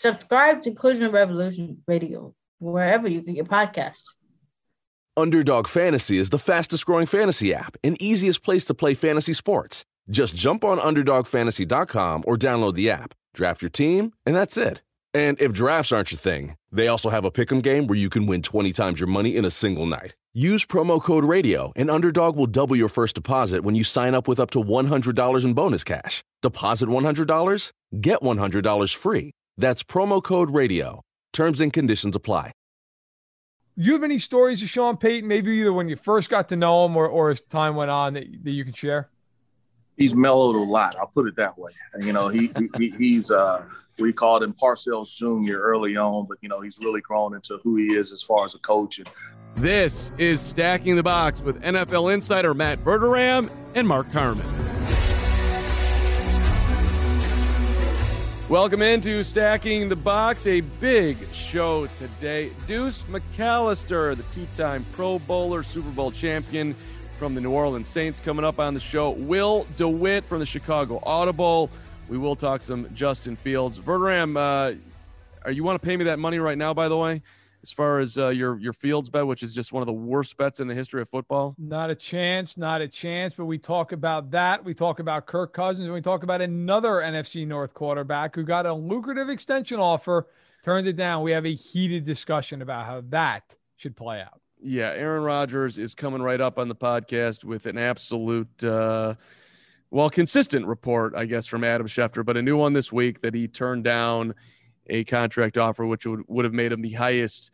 Subscribe to Inclusion Revolution Radio wherever you get your podcasts. Underdog Fantasy is the fastest growing fantasy app and easiest place to play fantasy sports. Just jump on UnderdogFantasy.com or download the app, draft your team, and that's it. And if drafts aren't your thing, they also have a pick'em game where you can win 20 times your money in a single night. Use promo code RADIO, and Underdog will double your first deposit when you sign up with up to $100 in bonus cash. Deposit $100, get $100 free. That's promo code RADIO. Terms and conditions apply. You have any stories of Sean Payton, maybe either when you first got to know him or, or as time went on that, that you can share? He's mellowed a lot. I'll put it that way. You know, he, he he's uh we called him Parcells Jr. early on, but you know he's really grown into who he is as far as a coach. And this is stacking the box with NFL insider Matt Verderame and Mark Carman. Welcome into Stacking the Box, a big show today. Deuce McAllister, the two time Pro Bowler, Super Bowl champion from the New Orleans Saints, coming up on the show. Will DeWitt from the Chicago Audible. We will talk some Justin Fields. Verderame, uh, are you want to pay me that money right now, by the way? As far as uh, your your Fields bet, which is just one of the worst bets in the history of football? Not a chance, not a chance. But we talk about that. We talk about Kirk Cousins, and we talk about another NFC North quarterback who got a lucrative extension offer, turned it down. We have a heated discussion about how that should play out. Yeah, Aaron Rodgers is coming right up on the podcast with an absolute. Uh, well, consistent report, I guess, from Adam Schefter, but a new one this week that he turned down a contract offer, which would, would have made him the highest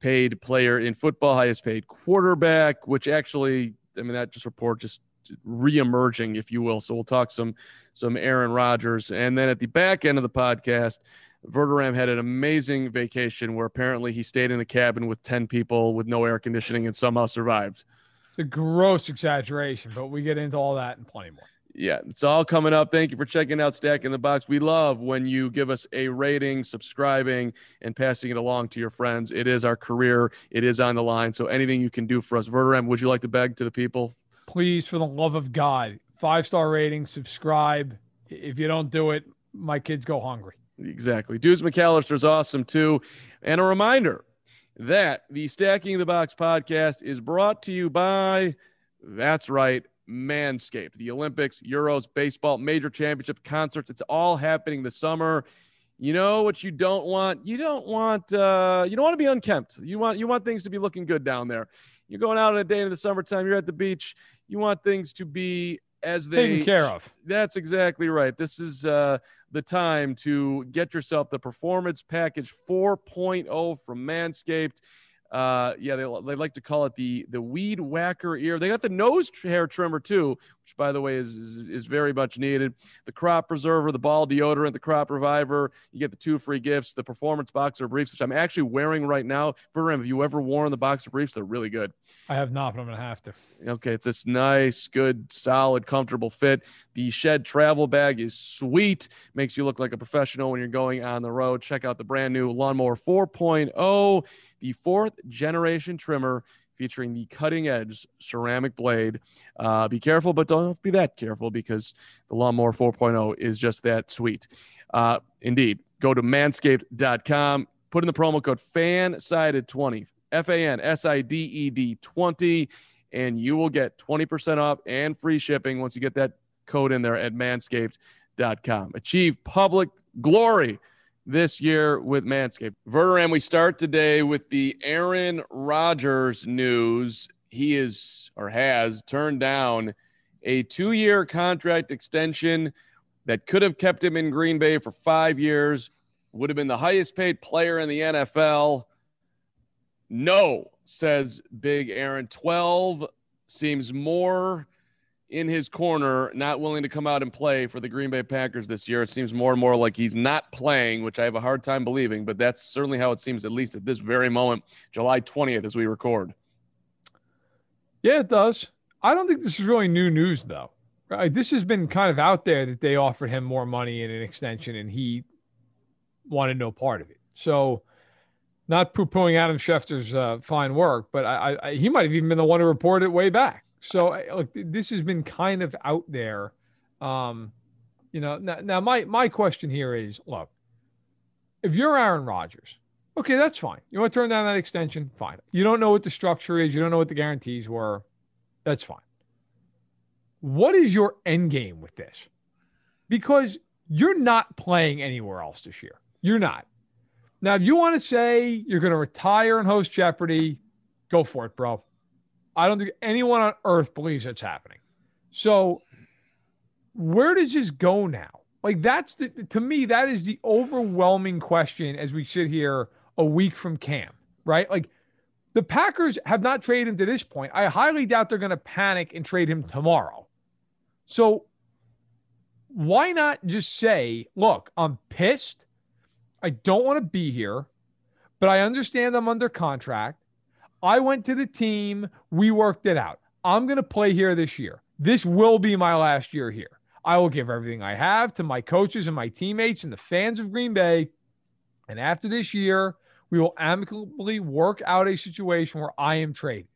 paid player in football, highest paid quarterback, which actually, I mean, that just report just re-emerging, if you will. So we'll talk some some Aaron Rodgers. And then at the back end of the podcast, Verderame had an amazing vacation where apparently he stayed in a cabin with 10 people with no air conditioning and somehow survived. It's a gross exaggeration, but we get into all that and plenty more yeah, it's all coming up. Thank you for checking out Stacking the Box. We love when you give us a rating, subscribing, and passing it along to your friends. It is our career, it is on the line. So anything you can do for us. Verderame, would you like to beg to the people? Please, for the love of God, five star rating, subscribe. If you don't do it, my kids go hungry. Exactly. Deuce McAllister's awesome too. And a reminder that the Stacking the Box podcast is brought to you by, that's right, Manscaped. The Olympics, Euros, baseball, major championship concerts, it's all happening this summer. You know what you don't want? You don't want uh you don't want to be unkempt. You want you want things to be looking good down there. You're going out on a day in the summertime, you're at the beach, you want things to be as they taken care of. That's exactly right. This is uh the time to get yourself the performance package 4.0 from Manscaped. Uh, yeah, they, they like to call it the the weed whacker ear. They got the nose hair trimmer too, which by the way is, is, is very much needed. The crop preserver, the ball deodorant, the crop reviver. You get the two free gifts, the performance boxer briefs, which I'm actually wearing right now. For him, have you ever worn the boxer briefs? They're really good. I have not, but I'm gonna have to. Okay, it's this nice, good, solid, comfortable fit. The Shed travel bag is sweet. Makes you look like a professional when you're going on the road. Check out the brand new Lawnmower 4.0, the fourth generation trimmer featuring the cutting edge ceramic blade. Uh, be careful, but don't be that careful because the Lawnmower 4.0 is just that sweet. Uh, indeed, go to manscaped.com, put in the promo code FANSIDED20, F A N S I D E D 20 and you will get 20% off and free shipping once you get that code in there at manscaped.com. Achieve public glory this year with Manscaped. Verderame, we start today with the Aaron Rodgers news. He is or has turned down a two year contract extension that could have kept him in Green Bay for five years, would have been the highest paid player in the NFL. No, says Big Aaron. 12 seems more in his corner, not willing to come out and play for the Green Bay Packers this year. It seems more and more like he's not playing, which I have a hard time believing, but that's certainly how it seems, at least at this very moment, July 20th, as we record. Yeah, it does. I don't think this is really new news, though. Right? This has been kind of out there that they offered him more money in an extension and he wanted no part of it. So, not poo-pooing Adam Schefter's uh, fine work, but I, I, he might have even been the one who reported it way back. So look, this has been kind of out there. Um, you know, now, now my my question here is, look, if you're Aaron Rodgers, okay, that's fine. You want to turn down that extension? Fine. You don't know what the structure is, you don't know what the guarantees were. That's fine. What is your end game with this? Because you're not playing anywhere else this year. You're not. Now, if you want to say you're going to retire and host Jeopardy, go for it, bro. I don't think anyone on earth believes it's happening. So, where does this go now? Like, that's the, to me, that is the overwhelming question as we sit here a week from camp, right? Like, the Packers have not traded him to this point. I highly doubt they're going to panic and trade him tomorrow. So, why not just say, look, I'm pissed. I don't want to be here, but I understand I'm under contract. I went to the team. We worked it out. I'm going to play here this year. This will be my last year here. I will give everything I have to my coaches and my teammates and the fans of Green Bay. And after this year, we will amicably work out a situation where I am traded.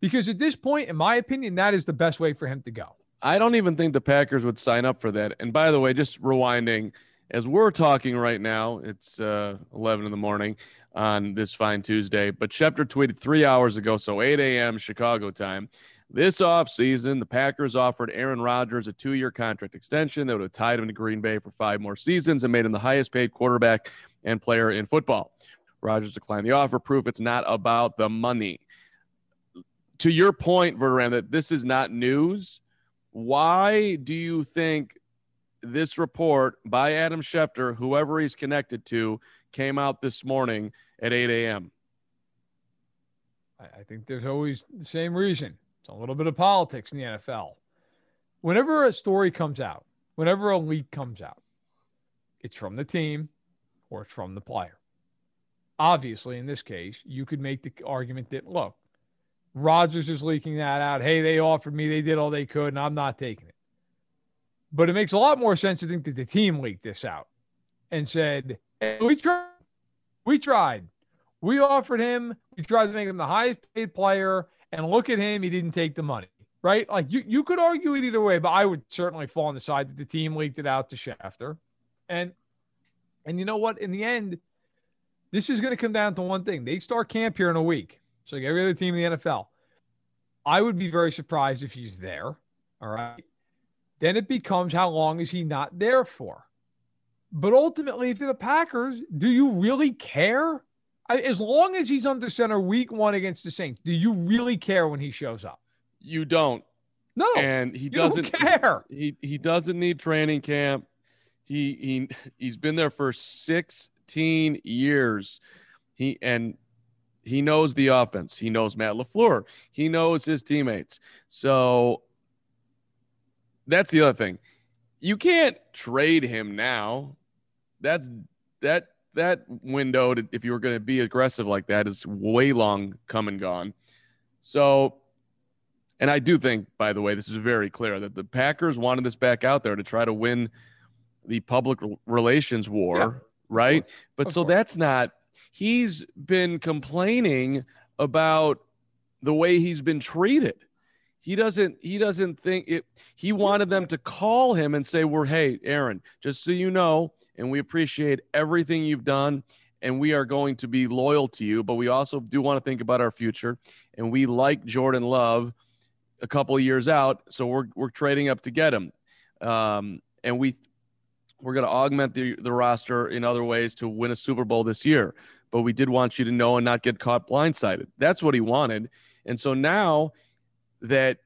Because at this point, in my opinion, that is the best way for him to go. I don't even think the Packers would sign up for that. And by the way, just rewinding, as we're talking right now, it's uh, 11 in the morning on this fine Tuesday. But Schefter tweeted three hours ago, so 8 a.m. Chicago time. This offseason, the Packers offered Aaron Rodgers a two year contract extension that would have tied him to Green Bay for five more seasons and made him the highest paid quarterback and player in football. Rodgers declined the offer, proof it's not about the money. To your point, Verderame, that this is not news. Why do you think this report by Adam Schefter, whoever he's connected to, came out this morning at 8 a.m.? I think there's always the same reason. It's a little bit of politics in the NFL. Whenever a story comes out, whenever a leak comes out, it's from the team or it's from the player. Obviously, in this case, you could make the argument that, look, Rodgers is leaking that out. Hey, they offered me, they did all they could, and I'm not taking it. But it makes a lot more sense to think that the team leaked this out and said, we tried. We tried. We offered him. We tried to make him the highest paid player. And look at him. He didn't take the money. Right? Like you, you could argue it either way, but I would certainly fall on the side that the team leaked it out to Schefter. And and you know what? In the end, this is going to come down to one thing. They start camp here in a week. So like every other team in the NFL. I would be very surprised if he's there. All right. Then it becomes how long is he not there for? But ultimately, if you're the Packers, do you really care? As long as he's under center week one against the Saints, do you really care when he shows up? You don't. No. And he doesn't care. He he doesn't need training camp. He he he's been there for 16 years. He and he knows the offense. He knows Matt LaFleur. He knows his teammates. So that's the other thing. You can't trade him now. That's that that window to, if you were going to be aggressive like that is way long come and gone. So and I do think by the way this is very clear that the Packers wanted this back out there to try to win the public relations war, yeah. right? But of so course. that's not he's been complaining about the way he's been treated. He doesn't he doesn't think it he wanted them to call him and say, We're hey, Aaron, just so you know, and we appreciate everything you've done, and we are going to be loyal to you, but we also do want to think about our future. And we like Jordan Love a couple of years out, so we're we're trading up to get him. Um, and we we're going to augment the, the roster in other ways to win a Super Bowl this year. But we did want you to know and not get caught blindsided. That's what he wanted. And so now that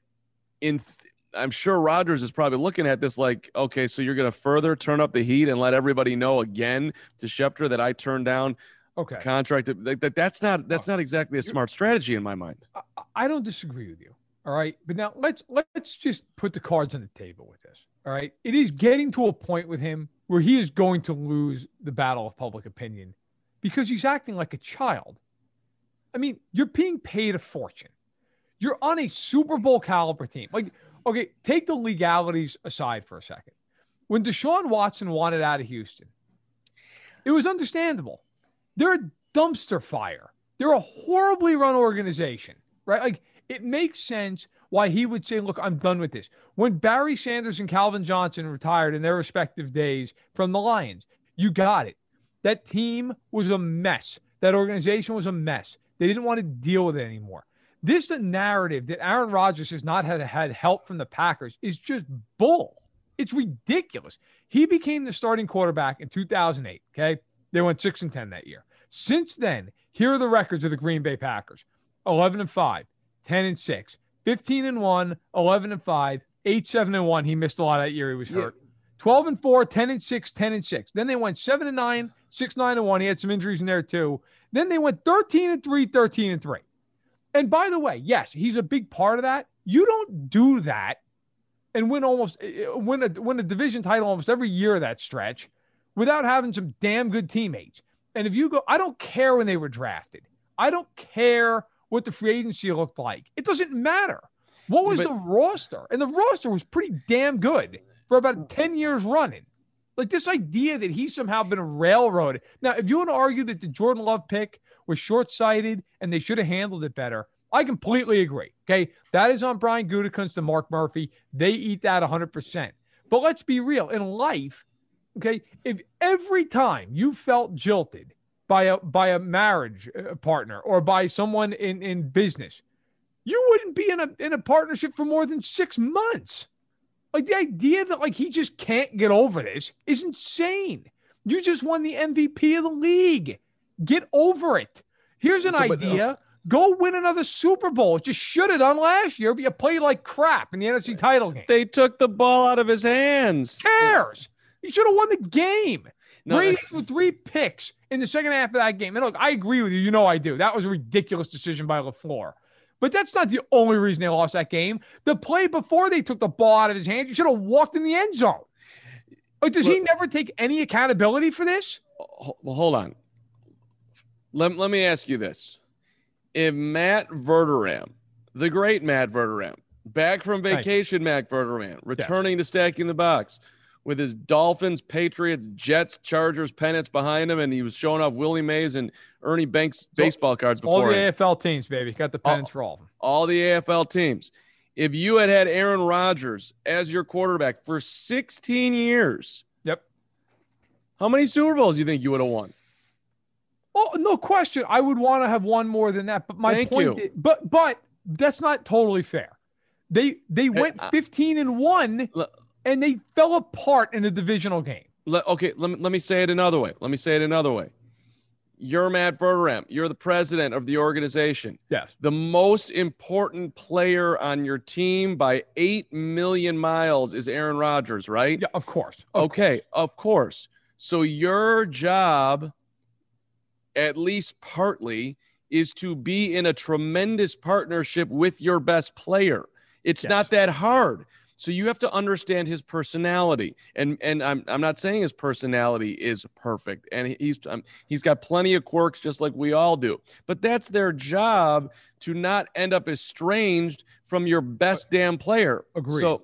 in th- I'm sure Rodgers is probably looking at this like, okay, so you're going to further turn up the heat and let everybody know again to Schefter that I turned down okay contract. Like that, that's not that's uh, not exactly a smart strategy in my mind. I, I don't disagree with you. All right, but now let's let's just put the cards on the table with this. All right. It is getting to a point with him where he is going to lose the battle of public opinion because he's acting like a child. I mean, you're being paid a fortune. You're on a Super Bowl caliber team. Like, okay, take the legalities aside for a second. When Deshaun Watson wanted out of Houston, it was understandable. They're a dumpster fire. They're a horribly run organization, right? Like, it makes sense why he would say, Look, I'm done with this. When Barry Sanders and Calvin Johnson retired in their respective days from the Lions, you got it. That team was a mess. That organization was a mess. They didn't want to deal with it anymore. This narrative that Aaron Rodgers has not had had help from the Packers is just bull. It's ridiculous. He became the starting quarterback in 2008. Okay, they went six and ten that year. Since then, here are the records of the Green Bay Packers: 11 and 5, 10 and 6, 15 and 1, 11 and 5, 8 7 and 1. He missed a lot that year. He was hurt. 12 and 4, 10 and 6, 10 and 6. Then they went 7 and 9, 6 9 and 1. He had some injuries in there too. Then they went 13 and 3, 13 and 3. And by the way, yes, he's a big part of that. You don't do that and win almost eh, eh, win a win a division title almost every year of that stretch without having some damn good teammates. And if you go, I don't care when they were drafted. I don't care what the free agency looked like. It doesn't matter. What was but, the roster? And the roster was pretty damn good for about 10 years running. Like this idea that he's somehow been railroaded. Now, if you want to argue that the Jordan Love pick was short sighted and they should have handled it better, I completely agree. Okay. That is on Brian Gutekunst and Mark Murphy. They eat that 100%. But let's be real. In life, okay, if every time you felt jilted by a by a marriage uh, partner or by someone in in business, you wouldn't be in a in a partnership for more than 6 months. Like the idea that like he just can't get over this is insane. You just won the MVP of the league. Get over it. Here's an so, uh, idea. Go win another Super Bowl. Just should have done last year, but you played like crap in the NFC title game. They took the ball out of his hands. Cares? He should have won the game. No, Brady with three picks in the second half of that game. And look, I agree with you. You know I do. That was a ridiculous decision by LaFleur. But that's not the only reason they lost that game. The play before they took the ball out of his hands, he should have walked in the end zone. Like, does he never take any accountability for this? Well, hold on. Let, let me ask you this. If Matt Verderame, the great Matt Verderame, back from vacation, Matt Verderame, returning yeah. to stacking the box, with his Dolphins, Patriots, Jets, Chargers pennants behind him, and he was showing off Willie Mays and Ernie Banks baseball cards before. All the AFL teams, baby, got the pennants all, for all of them. All the AFL teams. If you had had Aaron Rodgers as your quarterback for 16 years, yep. How many Super Bowls do you think you would have won? Oh, no question. I would want to have one more than that. But my Thank point, is, but but that's not totally fair. They they went uh, 15 and one and they fell apart in the divisional game. Let, okay, let me, let me say it another way. Let me say it another way. You're Matt Verderame. You're the president of the organization. Yes. The most important player on your team by 8 million miles is Aaron Rodgers, right? Yeah, of course. Of okay, course. of course. So your job, at least partly, is to be in a tremendous partnership with your best player. It's yes. not that hard. So you have to understand his personality, and and I'm I'm not saying his personality is perfect, and he's um, he's got plenty of quirks just like we all do. But that's their job to not end up estranged from your best damn player. Agree. So.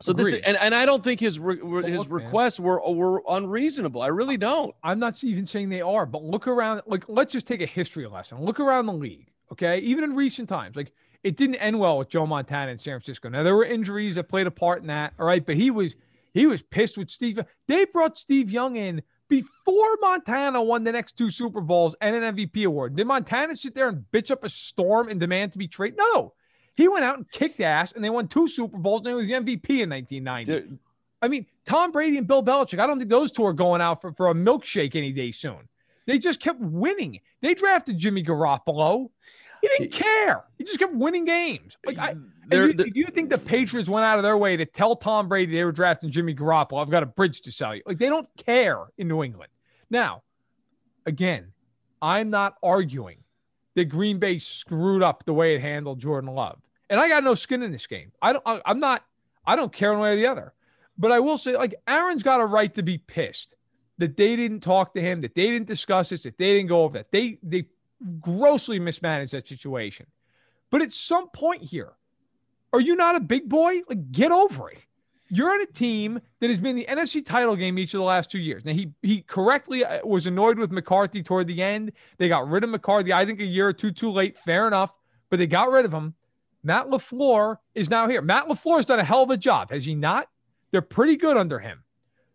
So Agreed. this and, and I don't think his re, his look, requests were were unreasonable. I really don't. I'm not even saying they are, but look around. Like let's just take a history lesson. Look around the league. Okay, even in recent times, like it didn't end well with Joe Montana in San Francisco. Now there were injuries that played a part in that. All right, but he was he was pissed with Steve. They brought Steve Young in before Montana won the next two Super Bowls and an MVP award. Did Montana sit there and bitch up a storm and demand to be traded? No. He went out and kicked ass and they won two Super Bowls and he was the MVP in 1990. Dude. I mean, Tom Brady and Bill Belichick, I don't think those two are going out for, for a milkshake any day soon. They just kept winning. They drafted Jimmy Garoppolo. He didn't care. He just kept winning games. Like, I, you, if you think the Patriots went out of their way to tell Tom Brady they were drafting Jimmy Garoppolo, I've got a bridge to sell you. Like, they don't care in New England. Now, again, I'm not arguing that Green Bay screwed up the way it handled Jordan Love, and I got no skin in this game. I don't. I, I'm not. I don't care one way or the other. But I will say, like, Aaron's got a right to be pissed that they didn't talk to him, that they didn't discuss this, that they didn't go over that. They they grossly mismanaged that situation. But at some point here, are you not a big boy? Like, get over it. You're on a team that has been the NFC title game each of the last two years. Now, he he correctly uh, was annoyed with McCarthy toward the end. They got rid of McCarthy, I think a year or two too late. Fair enough. But they got rid of him. Matt LaFleur is now here. Matt LaFleur has done a hell of a job, has he not? They're pretty good under him.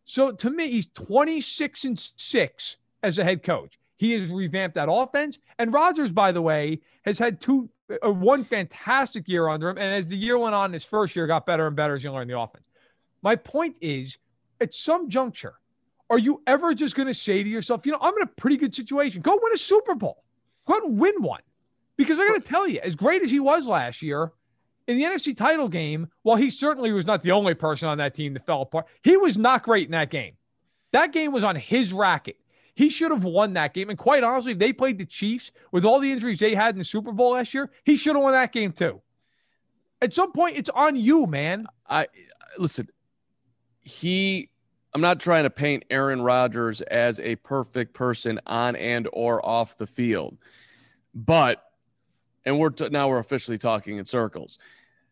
So to me, he's 26 and 6 as a head coach. He has revamped that offense. And Rodgers, by the way, has had two uh, one fantastic year under him. And as the year went on, his first year got better and better as he learned the offense. My point is, at some juncture, are you ever just going to say to yourself, you know, I'm in a pretty good situation. Go win a Super Bowl. Go and win one. Because I got to tell you, as great as he was last year in the NFC title game, while he certainly was not the only person on that team that fell apart, he was not great in that game. That game was on his racket. He should have won that game. And quite honestly, if they played the Chiefs with all the injuries they had in the Super Bowl last year, he should have won that game too. At some point, it's on you, man. I listen. He I'm not trying to paint Aaron Rodgers as a perfect person on and or off the field, but and we're t- now we're officially talking in circles.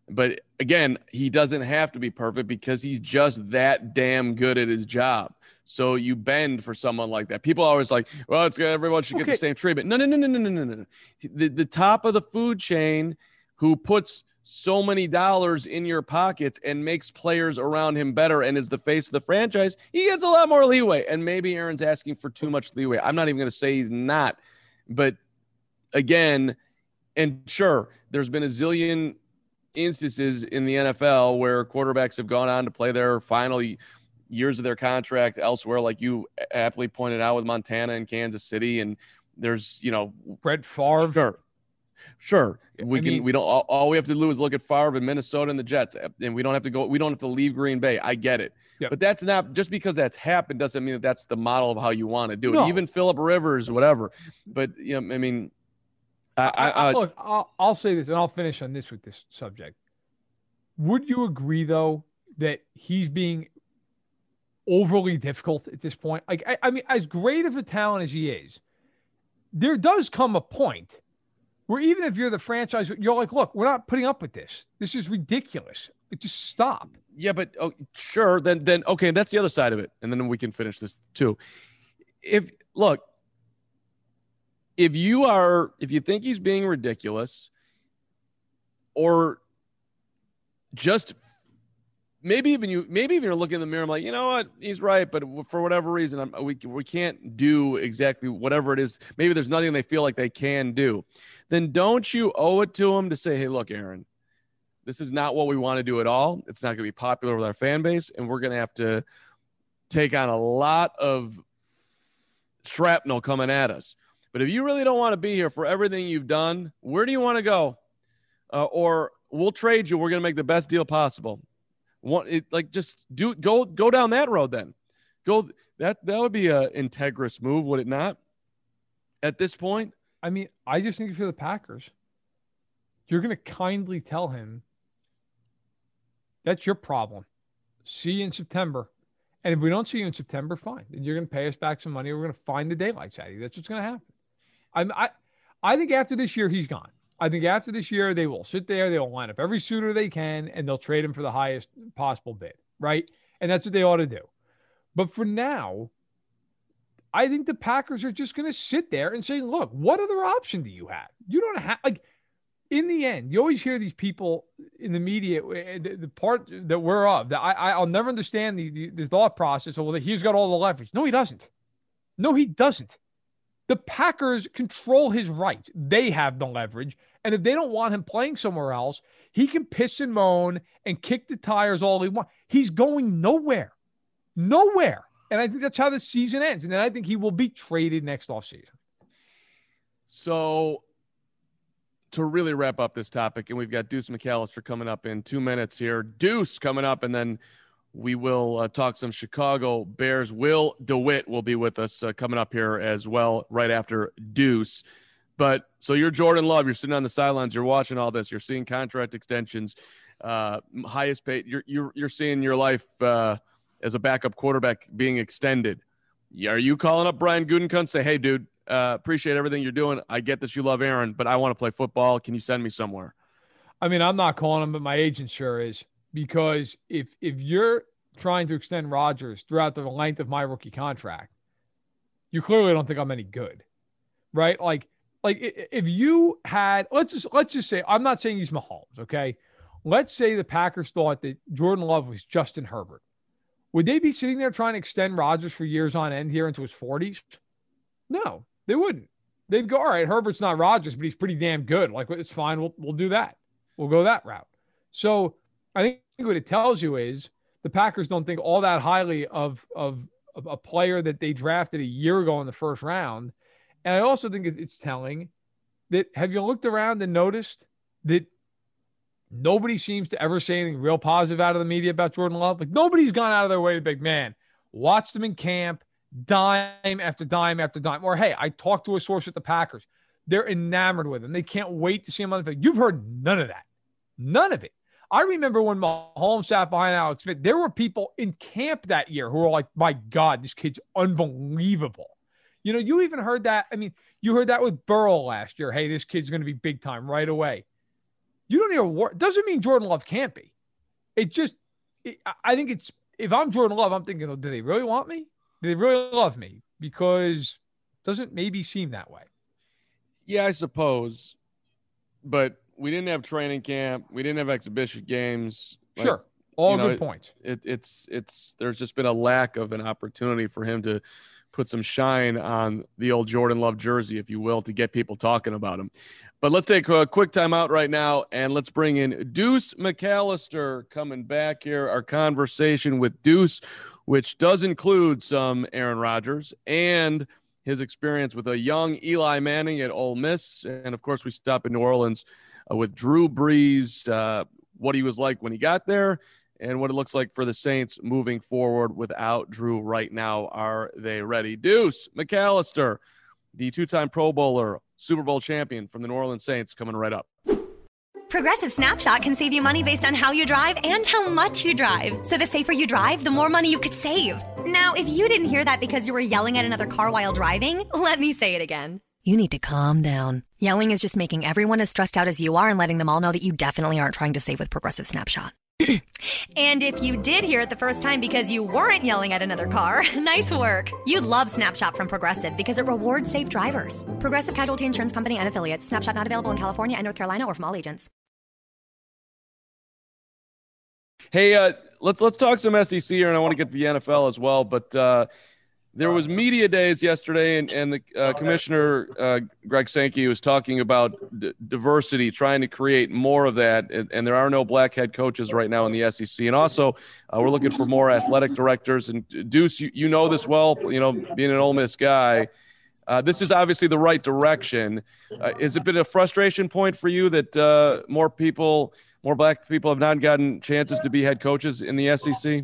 But again, he doesn't have to be perfect because he's just that damn good at his job. So you bend for someone like that. People are always like, well, it's everyone should okay. get the same treatment. No, no, no, no, no, no, no, no. The, the top of the food chain who puts so many dollars in your pockets and makes players around him better and is the face of the franchise, he gets a lot more leeway. And maybe Aaron's asking for too much leeway. I'm not even going to say he's not. But again, and sure, there's been a zillion instances in the NFL where quarterbacks have gone on to play their final years of their contract elsewhere, like you aptly pointed out with Montana and Kansas City. And there's, you know, Brett Favre. Sure. Sure, we I can. Mean, we don't. All, all, we have to do is look at Favre and Minnesota and the Jets, eh, and we don't have to go. We don't have to leave Green Bay. I get it, yep. but that's not just because that's happened doesn't mean that that's the model of how you want to do it. No. Even Philip Rivers, whatever. But you know, I mean, I, I, I look. I'll, I'll say this, and I'll finish on this with this subject. Would you agree, though, that he's being overly difficult at this point? Like, I, I mean, as great of a talent as he is, there does come a point where even if you're the franchise, you're like, look, we're not putting up with this. This is ridiculous. Just stop. Yeah, but oh, sure. Then, then okay, that's the other side of it, and then we can finish this too. If look, if you are, if you think he's being ridiculous, or just maybe even you maybe even you're looking in the mirror I'm like you know what? He's right but for whatever reason I'm, we, we can't do exactly whatever it is. Maybe there's nothing they feel like they can do. Then don't you owe it to him to say hey look Aaron this is not what we want to do at all. It's not going to be popular with our fan base and we're going to have to take on a lot of shrapnel coming at us but if you really don't want to be here for everything you've done where do you want to go uh, or we'll trade you we're going to make the best deal possible it like just do go go down that road then. Go that that would be a integrous move, would it not? At this point, I mean, I just think if you're the Packers, you're going to kindly tell him that's your problem. See you in September. And if we don't see you in September, fine. Then you're going to pay us back some money. We're going to find the daylights out. That's what's going to happen. I'm, I, I think after this year, he's gone. I think after this year, they will sit there, they will line up every suitor they can, and they'll trade him for the highest possible bid, right? And that's what they ought to do. But for now, I think the Packers are just going to sit there and say, look, what other option do you have? You don't have, like, in the end, you always hear these people in the media, eh, the, the part that we're of, that I, I'll never understand the, the, the thought process of, well, he's got all the leverage. No, he doesn't. No, he doesn't. The Packers control his rights. They have the leverage. And if they don't want him playing somewhere else, he can piss and moan and kick the tires all he wants. He's going nowhere. Nowhere. And I think that's how the season ends. And then I think he will be traded next offseason. So to really wrap up this topic, and we've got Deuce McAllister coming up in two minutes here. Deuce coming up, and then we will uh, talk some Chicago Bears. Will DeWitt will be with us uh, coming up here as well, right after Deuce. But so you're Jordan Love. You're sitting on the sidelines. You're watching all this. You're seeing contract extensions, uh, highest paid. You're you're you're seeing your life uh, as a backup quarterback being extended. Are you calling up Brian Gutekunst? Say, hey, dude, uh, appreciate everything you're doing. I get that you love Aaron, but I want to play football. Can you send me somewhere? I mean, I'm not calling him, but my agent sure is because if if you're trying to extend Rodgers throughout the length of my rookie contract, you clearly don't think I'm any good, right? Like like if you had let's just let's just say I'm not saying he's Mahomes, okay? Let's say the Packers thought that Jordan Love was Justin Herbert. Would they be sitting there trying to extend Rodgers for years on end here into his 40s? No, they wouldn't. They'd go, all right, Herbert's not Rodgers, but he's pretty damn good. Like, it's fine. We'll, we'll do that. We'll go that route. So I think what it tells you is the Packers don't think all that highly of, of, of a player that they drafted a year ago in the first round. And I also think it's telling that have you looked around and noticed that nobody seems to ever say anything real positive out of the media about Jordan Love? Like nobody's gone out of their way to be like, man, watch them in camp dime after dime after dime. Or, hey, I talked to a source at the Packers. They're enamored with him. They can't wait to see him on the field. You've heard none of that. None of it. I remember when Mahomes sat behind Alex Smith, there were people in camp that year who were like, my God, this kid's unbelievable. You know, you even heard that. I mean, you heard that with Burrow last year. Hey, this kid's going to be big time right away. You don't hear war. Doesn't mean Jordan Love can't be. It just, it, I think it's, if I'm Jordan Love, I'm thinking, oh, do they really want me? Do they really love me because doesn't maybe seem that way. Yeah, I suppose, but we didn't have training camp. We didn't have exhibition games. Like, sure, all good know, points. It, it's it's there's just been a lack of an opportunity for him to put some shine on the old Jordan Love jersey, if you will, to get people talking about him. But let's take a quick time out right now and let's bring in Deuce McAllister coming back here. Our conversation with Deuce, which does include some Aaron Rodgers and his experience with a young Eli Manning at Ole Miss. And of course, we stop in New Orleans uh, with Drew Brees, uh, what he was like when he got there, and what it looks like for the Saints moving forward without Drew right now. Are they ready? Deuce McAllister, the two time Pro Bowler, Super Bowl champion from the New Orleans Saints, coming right up. Progressive Snapshot can save you money based on how you drive and how much you drive. So the safer you drive, the more money you could save. Now, if you didn't hear that because you were yelling at another car while driving, let me say it again. You need to calm down. Yelling is just making everyone as stressed out as you are and letting them all know that you definitely aren't trying to save with Progressive Snapshot. and if you did hear it the first time because you weren't yelling at another car, nice work. You'd love Snapshot from Progressive because it rewards safe drivers. Progressive Casualty Insurance Company and affiliates. Snapshot not available in California and North Carolina or from all agents. Hey, uh, let's let's talk some SEC here, and I want to get to the NFL as well. But uh, there was media days yesterday, and, and the uh, commissioner uh, Greg Sankey was talking about d- diversity, trying to create more of that. And, and, there are no black head coaches right now in the SEC, and also uh, we're looking for more athletic directors. And Deuce, you, you know this well, you know being an Ole Miss guy. Uh, this is obviously the right direction. Uh, is it been a frustration point for you that uh, more people, more black people, have not gotten chances to be head coaches in the SEC?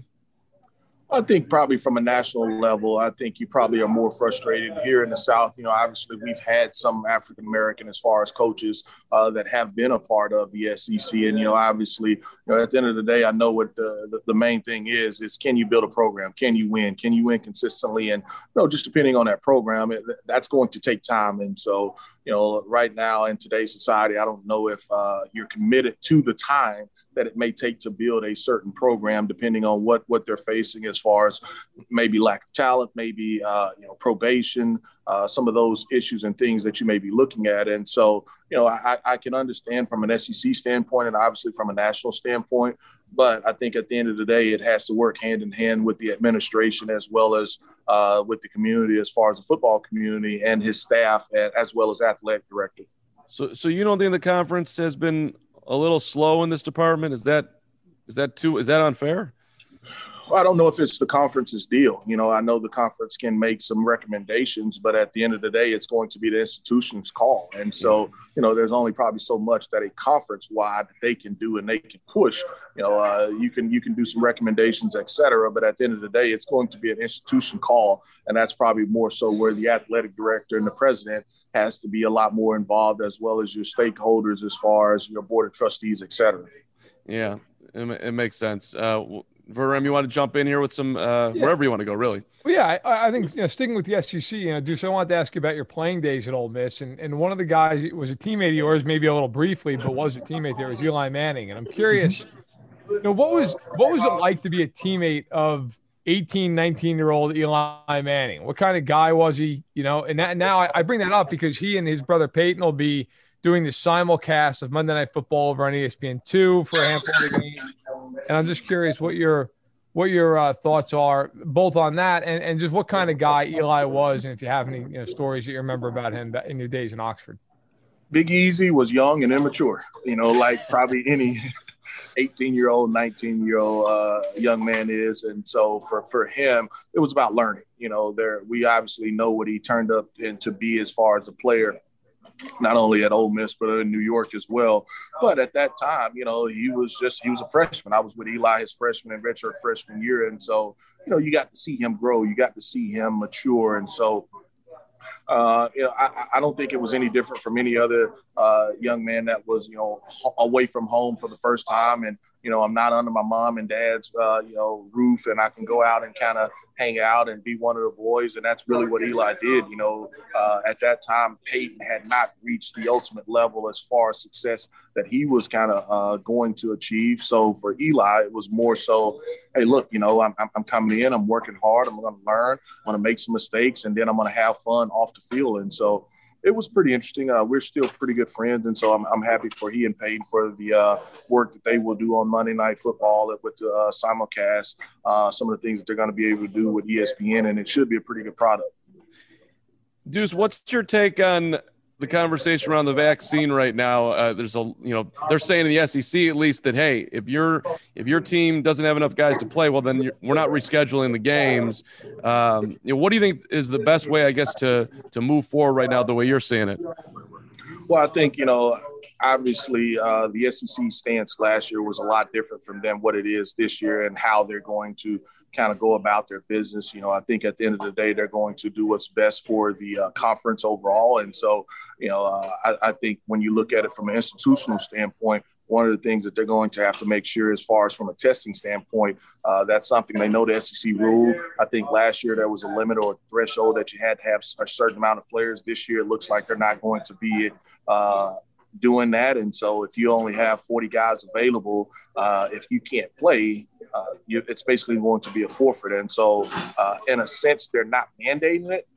I think probably from a national level, I think you probably are more frustrated here in the South. You know, obviously we've had some African American as far as coaches uh, that have been a part of the SEC, and you know, obviously, you know, at the end of the day, I know what the, the, main thing is: is can you build a program? Can you win? Can you win consistently? And you know, just depending on that program, it, that's going to take time. And so, you know, right now in today's society, I don't know if uh, you're committed to the time that it may take to build a certain program, depending on what what they're facing as far as maybe lack of talent, maybe uh, you know probation, uh, some of those issues and things that you may be looking at. And so, you know, I, I can understand from an SEC standpoint and obviously from a national standpoint. But I think at the end of the day, it has to work hand in hand with the administration as well as uh, with the community, as far as the football community and his staff, as well as athletic director. So, so you don't think the conference has been a little slow in this department? Is that is that too is that unfair? Well, I don't know if it's the conference's deal. You know, I know the conference can make some recommendations, but at the end of the day, it's going to be the institution's call. And so, you know, there's only probably so much that a conference wide they can do and they can push. You know, uh, you can you can do some recommendations, et cetera, but at the end of the day, it's going to be an institution call, and that's probably more so where the athletic director and the president has to be a lot more involved, as well as your stakeholders, as far as your board of trustees, et cetera. Yeah, it, it makes sense. Uh, Verem, you want to jump in here with some uh, yeah. wherever you want to go, really? Well, yeah, I, I, think you know, sticking with the SEC, you know, Deuce, I wanted to ask you about your playing days at Ole Miss, and and one of the guys was a teammate of yours, maybe a little briefly, but was a teammate there was Eli Manning, and I'm curious, you know, what was what was it like to be a teammate of 18, 19 year old Eli Manning? What kind of guy was he? You know, and that, now I, I bring that up because he and his brother Peyton will be doing the simulcast of Monday Night Football over on ESPN two for a handful of games. And I'm just curious what your what your uh, thoughts are both on that and, and just what kind of guy Eli was, and if you have any you know, stories that you remember about him in your days in Oxford. Big Easy was young and immature, you know, like probably any 18 year old, 19 year old uh, young man is. And so for, for him, it was about learning. You know, there we obviously know what he turned up to be as far as a player, not only at Ole Miss but in New York as well. But at that time, you know, he was just he was a freshman. I was with Eli his freshman and redshirt freshman year, and so you know, you got to see him grow, you got to see him mature, and so uh, you know, I, I, don't think it was any different from any other uh, young man that was, you know, away from home for the first time. And, you know, I'm not under my mom and dad's, uh, you know, roof and I can go out and kind of hang out and be one of the boys. And that's really what Eli did. You know, uh, at that time, Peyton had not reached the ultimate level as far as success that he was kind of uh, going to achieve. So for Eli, it was more so, hey, look, you know, I'm, I'm coming in, I'm working hard, I'm going to learn, I'm going to make some mistakes, and then I'm going to have fun off the field. And so, it was pretty interesting. Uh, we're still pretty good friends, and so I'm, I'm happy for he and Peyton for the uh, work that they will do on Monday Night Football with the uh, simulcast. Uh, some of the things that they're going to be able to do with ESPN, and it should be a pretty good product. Deuce, what's your take on the conversation around the vaccine right now. Uh, there's a, you know, they're saying in the SEC at least that hey, if your if your team doesn't have enough guys to play, well then we're not rescheduling the games. Um, you know, what do you think is the best way, I guess, to to move forward right now, the way you're seeing it? Well, I think you know, obviously, uh, the SEC stance last year was a lot different from than what it is this year, and how they're going to kind of go about their business. You know, I think at the end of the day, they're going to do what's best for the uh, conference overall. And so, you know, uh, I, I, think when you look at it from an institutional standpoint, one of the things that they're going to have to make sure, as far as from a testing standpoint, uh, that's something they know the SEC rule. I think last year there was a limit or a threshold that you had to have a certain amount of players. This year it looks like they're not going to be. Uh, doing that. And so if you only have 40 guys available, uh, if you can't play, uh, you, it's basically going to be a forfeit. And so, uh, in a sense, they're not mandating it,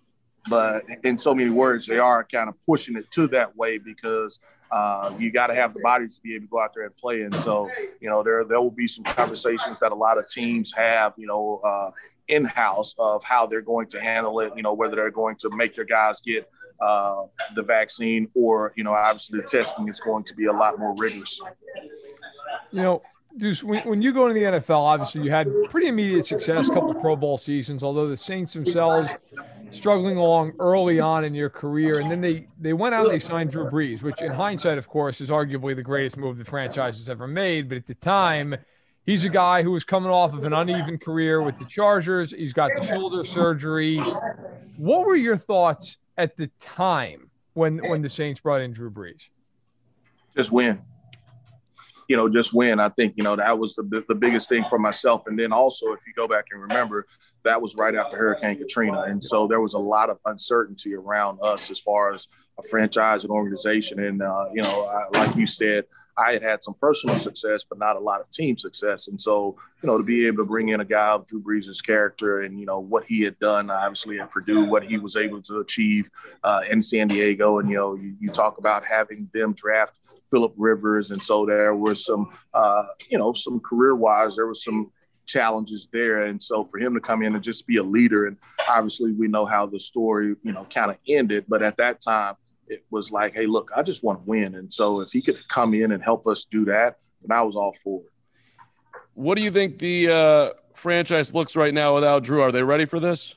but in so many words, they are kind of pushing it to that way because uh, you got to have the bodies to be able to go out there and play. And so, you know, there there will be some conversations that a lot of teams have, you know, uh, in house of how they're going to handle it. You know, whether they're going to make their guys get uh, the vaccine, or you know, obviously the testing is going to be a lot more rigorous. You know, Deuce, when, when you go into the NFL, obviously you had pretty immediate success, a couple Pro Bowl seasons. Although the Saints themselves struggling along early on in your career, and then they they went out and they signed Drew Brees, which in hindsight, of course, is arguably the greatest move the franchise has ever made. But at the time, he's a guy who was coming off of an uneven career with the Chargers. He's got the shoulder surgery. What were your thoughts at the time when when the Saints brought in Drew Brees? Just win. You know, just win. I think you know that was the the biggest thing for myself. And then also, if you go back and remember, that was right after Hurricane Katrina, and so there was a lot of uncertainty around us as far as a franchise and organization. And uh, you know, I, like you said, I had had some personal success, but not a lot of team success. And so, you know, to be able to bring in a guy of Drew Brees' character and, you know, what he had done, obviously, at Purdue, what he was able to achieve uh, in San Diego. And, you know, you, you talk about having them draft Philip Rivers. And so there were some, uh, you know, some career wise, there was some challenges there. And so for him to come in and just be a leader, and obviously we know how the story, you know, kind of ended. But at that time, it was like, hey, look, I just want to win. And so if he could come in and help us do that, then I was all for it. What do you think the uh, franchise looks right now without Drew? Are they ready for this?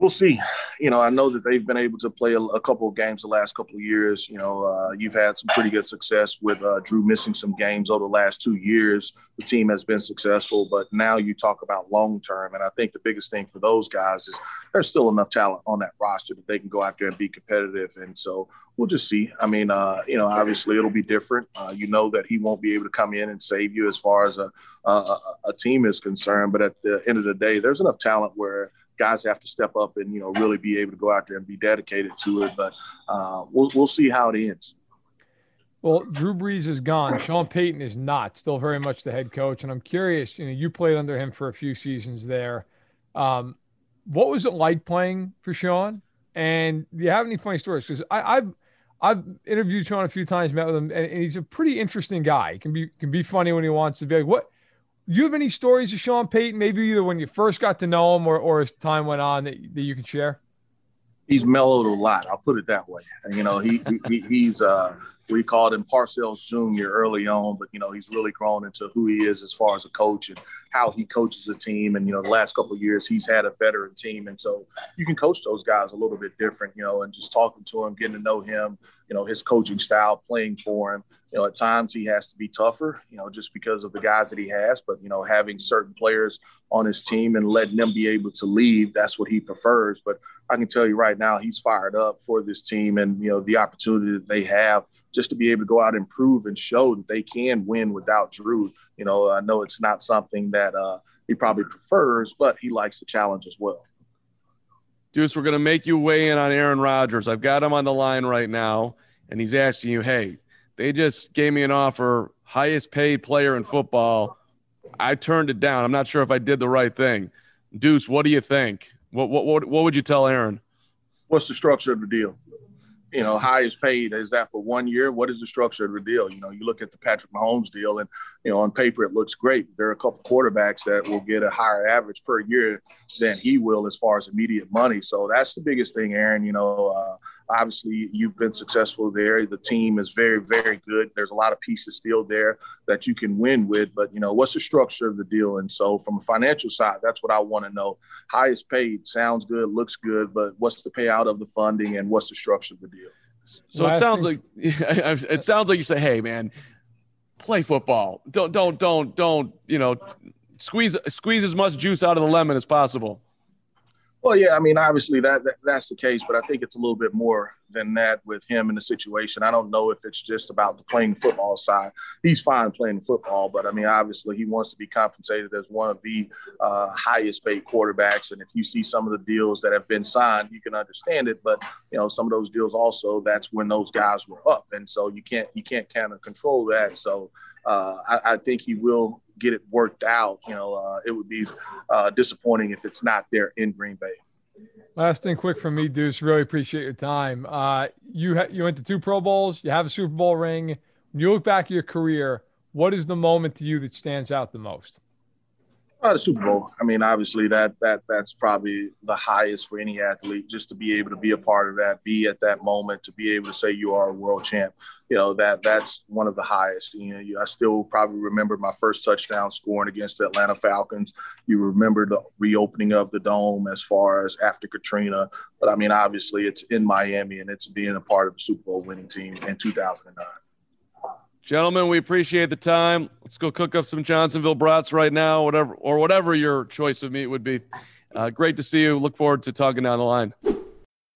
We'll see. You know, I know that they've been able to play a, a couple of games the last couple of years. You know, uh, you've had some pretty good success with uh, Drew missing some games over the last two years. The team has been successful, but now you talk about long term, and I think the biggest thing for those guys is there's still enough talent on that roster that they can go out there and be competitive. And so we'll just see. I mean, uh, you know, obviously it'll be different. Uh, you know that he won't be able to come in and save you as far as a, a, a team is concerned, but at the end of the day, there's enough talent where guys have to step up and you know really be able to go out there and be dedicated to it. But uh, we'll we'll see how it ends. Well, Drew Brees is gone. Sean Payton is not. Still very much the head coach, and I'm curious. You know, you played under him for a few seasons there. Um, what was it like playing for Sean? And do you have any funny stories? Because I've I've interviewed Sean a few times, met with him, and, and, he's a pretty interesting guy. He can be can be funny when he wants to be. Like, what you have any stories of Sean Payton, maybe either when you first got to know him or, or as time went on that, that you can share? He's mellowed a lot. I'll put it that way. And, you know, he, he he's uh, we called him Parcells Jr. early on, but you know he's really grown into who he is as far as a coach and how he coaches a team. And you know the last couple of years he's had a veteran team, and so you can coach those guys a little bit different. You know, and just talking to him, getting to know him, you know his coaching style, playing for him. You know, at times he has to be tougher, you know, just because of the guys that he has. But, you know, having certain players on his team and letting them be able to leave, that's what he prefers. But I can tell you right now, he's fired up for this team and, you know, the opportunity that they have just to be able to go out and prove and show that they can win without Drew. You know, I know it's not something that uh, he probably prefers, but he likes the challenge as well. Deuce, we're going to make you weigh in on Aaron Rodgers. I've got him on the line right now, and he's asking you, hey, they just gave me an offer, highest paid player in football. I turned it down. I'm not sure if I did the right thing. Deuce, what do you think? What, what, what, what would you tell Aaron? What's the structure of the deal? you know, highest paid is that for one year? What is the structure of the deal? You know, you look at the Patrick Mahomes deal, and you know, on paper it looks great. There are a couple quarterbacks that will get a higher average per year than he will as far as immediate money. So that's the biggest thing, Aaron. You know, uh, obviously you've been successful there. The team is very, very good. There's a lot of pieces still there that you can win with. But you know, what's the structure of the deal? And so, from a financial side, that's what I want to know. Highest paid sounds good, looks good, but what's the payout of the funding and what's the structure of the deal? So it sounds like it sounds like you say, "Hey, man, play football. Don't, don't, don't, don't. You know, squeeze squeeze as much juice out of the lemon as possible." Well, yeah, I mean, obviously that, that, that's the case, but I think it's a little bit more than that with him in the situation. I don't know if it's just about the playing football side. He's fine playing football, but I mean, obviously he wants to be compensated as one of the uh, highest paid quarterbacks. And if you see some of the deals that have been signed, you can understand it. But you know, some of those deals also, that's when those guys were up, and so you can't you can't kind of control that. So uh, I, I think he will get it worked out, you know, uh, it would be uh, disappointing if it's not there in Green Bay. Last thing, quick from me, Deuce. Really appreciate your time. Uh, you ha- you went to two Pro Bowls. You have a Super Bowl ring. When you look back at your career, what is the moment to you that stands out the most? Uh, the Super Bowl. I mean, obviously that that that's probably the highest for any athlete. Just to be able to be a part of that, be at that moment, to be able to say you are a world champ. You know that that's one of the highest. You know, I still probably remember my first touchdown scoring against the Atlanta Falcons. You remember the reopening of the dome as far as after Katrina. But I mean, obviously, it's in Miami and it's being a part of the Super Bowl winning team in 2009. Gentlemen, we appreciate the time. Let's go cook up some Johnsonville brats right now, whatever or whatever your choice of meat would be. Uh, great to see you. Look forward to talking down the line.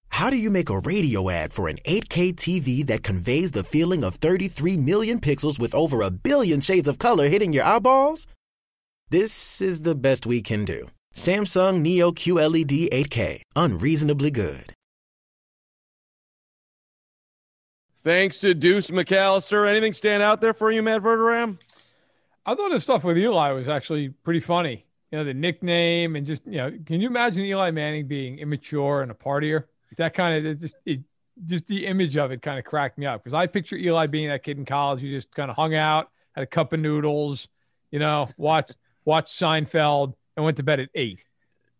How do you make a radio ad for an 8K TV that conveys the feeling of 33 million pixels with over a billion shades of color hitting your eyeballs? This is the best we can do. Samsung Neo QLED 8K, unreasonably good. Thanks to Deuce McAllister. Anything stand out there for you, Matt Verderame? I thought the stuff with Eli was actually pretty funny. You know, the nickname and just, you know, can you imagine Eli Manning being immature and a partier? That kind of just, it, just the image of it kind of cracked me up because I picture Eli being that kid in college who just kind of hung out, had a cup of noodles, you know, watched watched Seinfeld and went to bed at eight.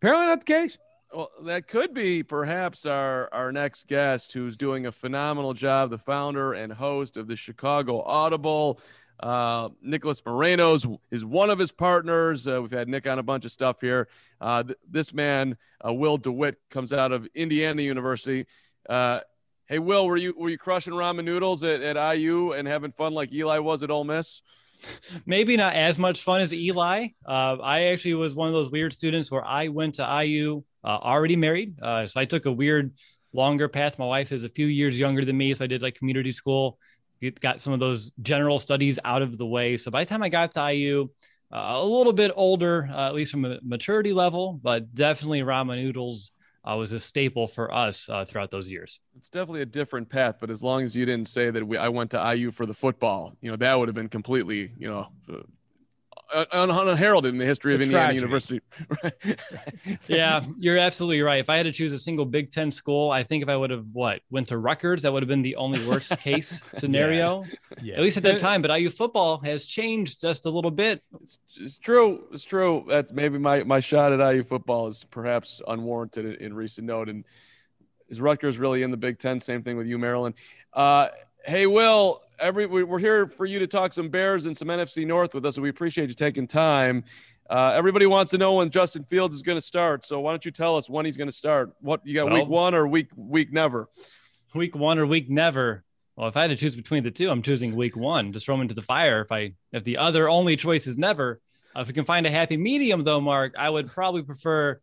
Apparently not the case. Well, that could be perhaps our, our next guest who's doing a phenomenal job, the founder and host of the Chicago Audible. Uh, Nicholas Moreno's is one of his partners. Uh, we've had Nick on a bunch of stuff here. Uh, th- this man, uh, Will DeWitt, comes out of Indiana University. Uh, hey, Will, were you were you crushing ramen noodles at, at IU and having fun like Eli was at Ole Miss? Maybe not as much fun as Eli. Uh, I actually was one of those weird students where I went to IU uh, already married. Uh, so I took a weird, longer path. My wife is a few years younger than me. So I did like community school, got some of those general studies out of the way. So by the time I got to IU, uh, a little bit older, uh, at least from a maturity level, but definitely ramen noodles uh, was a staple for us uh, throughout those years. It's definitely a different path, but as long as you didn't say that we, I went to IU for the football, you know, that would have been completely, you know, uh, unheralded in the history of A Indiana tragedy. University. yeah, you're absolutely right. If I had to choose a single Big Ten school, I think if I would have what went to Rutgers, that would have been the only worst case scenario, Yeah. at least at that time. But IU football has changed just a little bit. It's, it's true. It's true. That maybe my, my shot at IU football is perhaps unwarranted in, in recent note. And is Rutgers really in the Big Ten? Same thing with you, Maryland. Uh, hey, Will, every we, we're here for you to talk some Bears and some NFC North with us, and we appreciate you taking time. Uh, everybody wants to know when Justin Fields is going to start. So why don't you tell us when he's going to start? What you got, Well- week one or week week never? Week one or week never. Well, if I had to choose between the two, I'm choosing week one. Just throw him into the fire. If I if the other only choice is never, uh, if we can find a happy medium though, Mark, I would probably prefer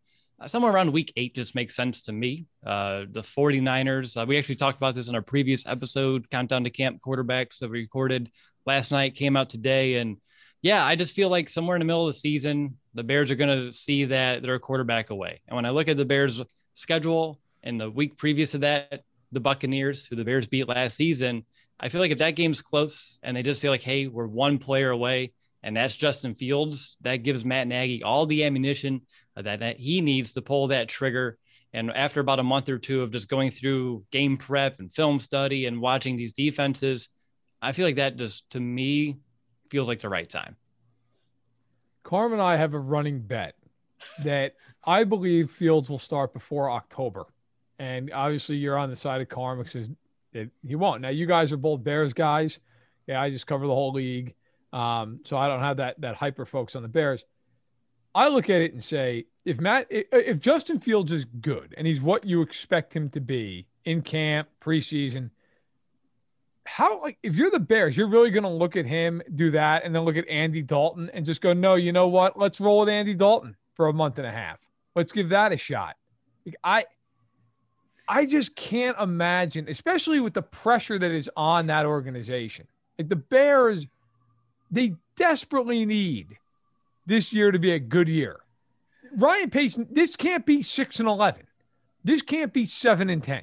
somewhere around week eight. Just makes sense to me. Uh, the 49ers. Uh, we actually talked about this in our previous episode, countdown to camp quarterbacks that we recorded last night. Came out today, and yeah, I just feel like somewhere in the middle of the season, the Bears are going to see that they're a quarterback away. And when I look at the Bears' schedule and the week previous to that, the Buccaneers, who the Bears beat last season, I feel like if that game's close and they just feel like, hey, we're one player away, and that's Justin Fields, that gives Matt Nagy all the ammunition that he needs to pull that trigger. And after about a month or two of just going through game prep and film study and watching these defenses, I feel like that just to me feels like the right time. Carm and I have a running bet that I believe Fields will start before October. And obviously, you're on the side of Carm because he won't. Now, you guys are both Bears guys. Yeah, I just cover the whole league. Um, so I don't have that that hyper focus on the Bears. I look at it and say, if Matt, if- Justin Fields is good and he's what you expect him to be in camp, preseason, how like if you're the Bears, you're really going to look at him do that and then look at Andy Dalton and just go, no, you know what? Let's roll with Andy Dalton for a month and a half. Let's give that a shot. Like, I I just can't imagine, especially with the pressure that is on that organization. Like the Bears, they desperately need this year to be a good year. Ryan Pace, this can't be six and eleven. This can't be seven and ten.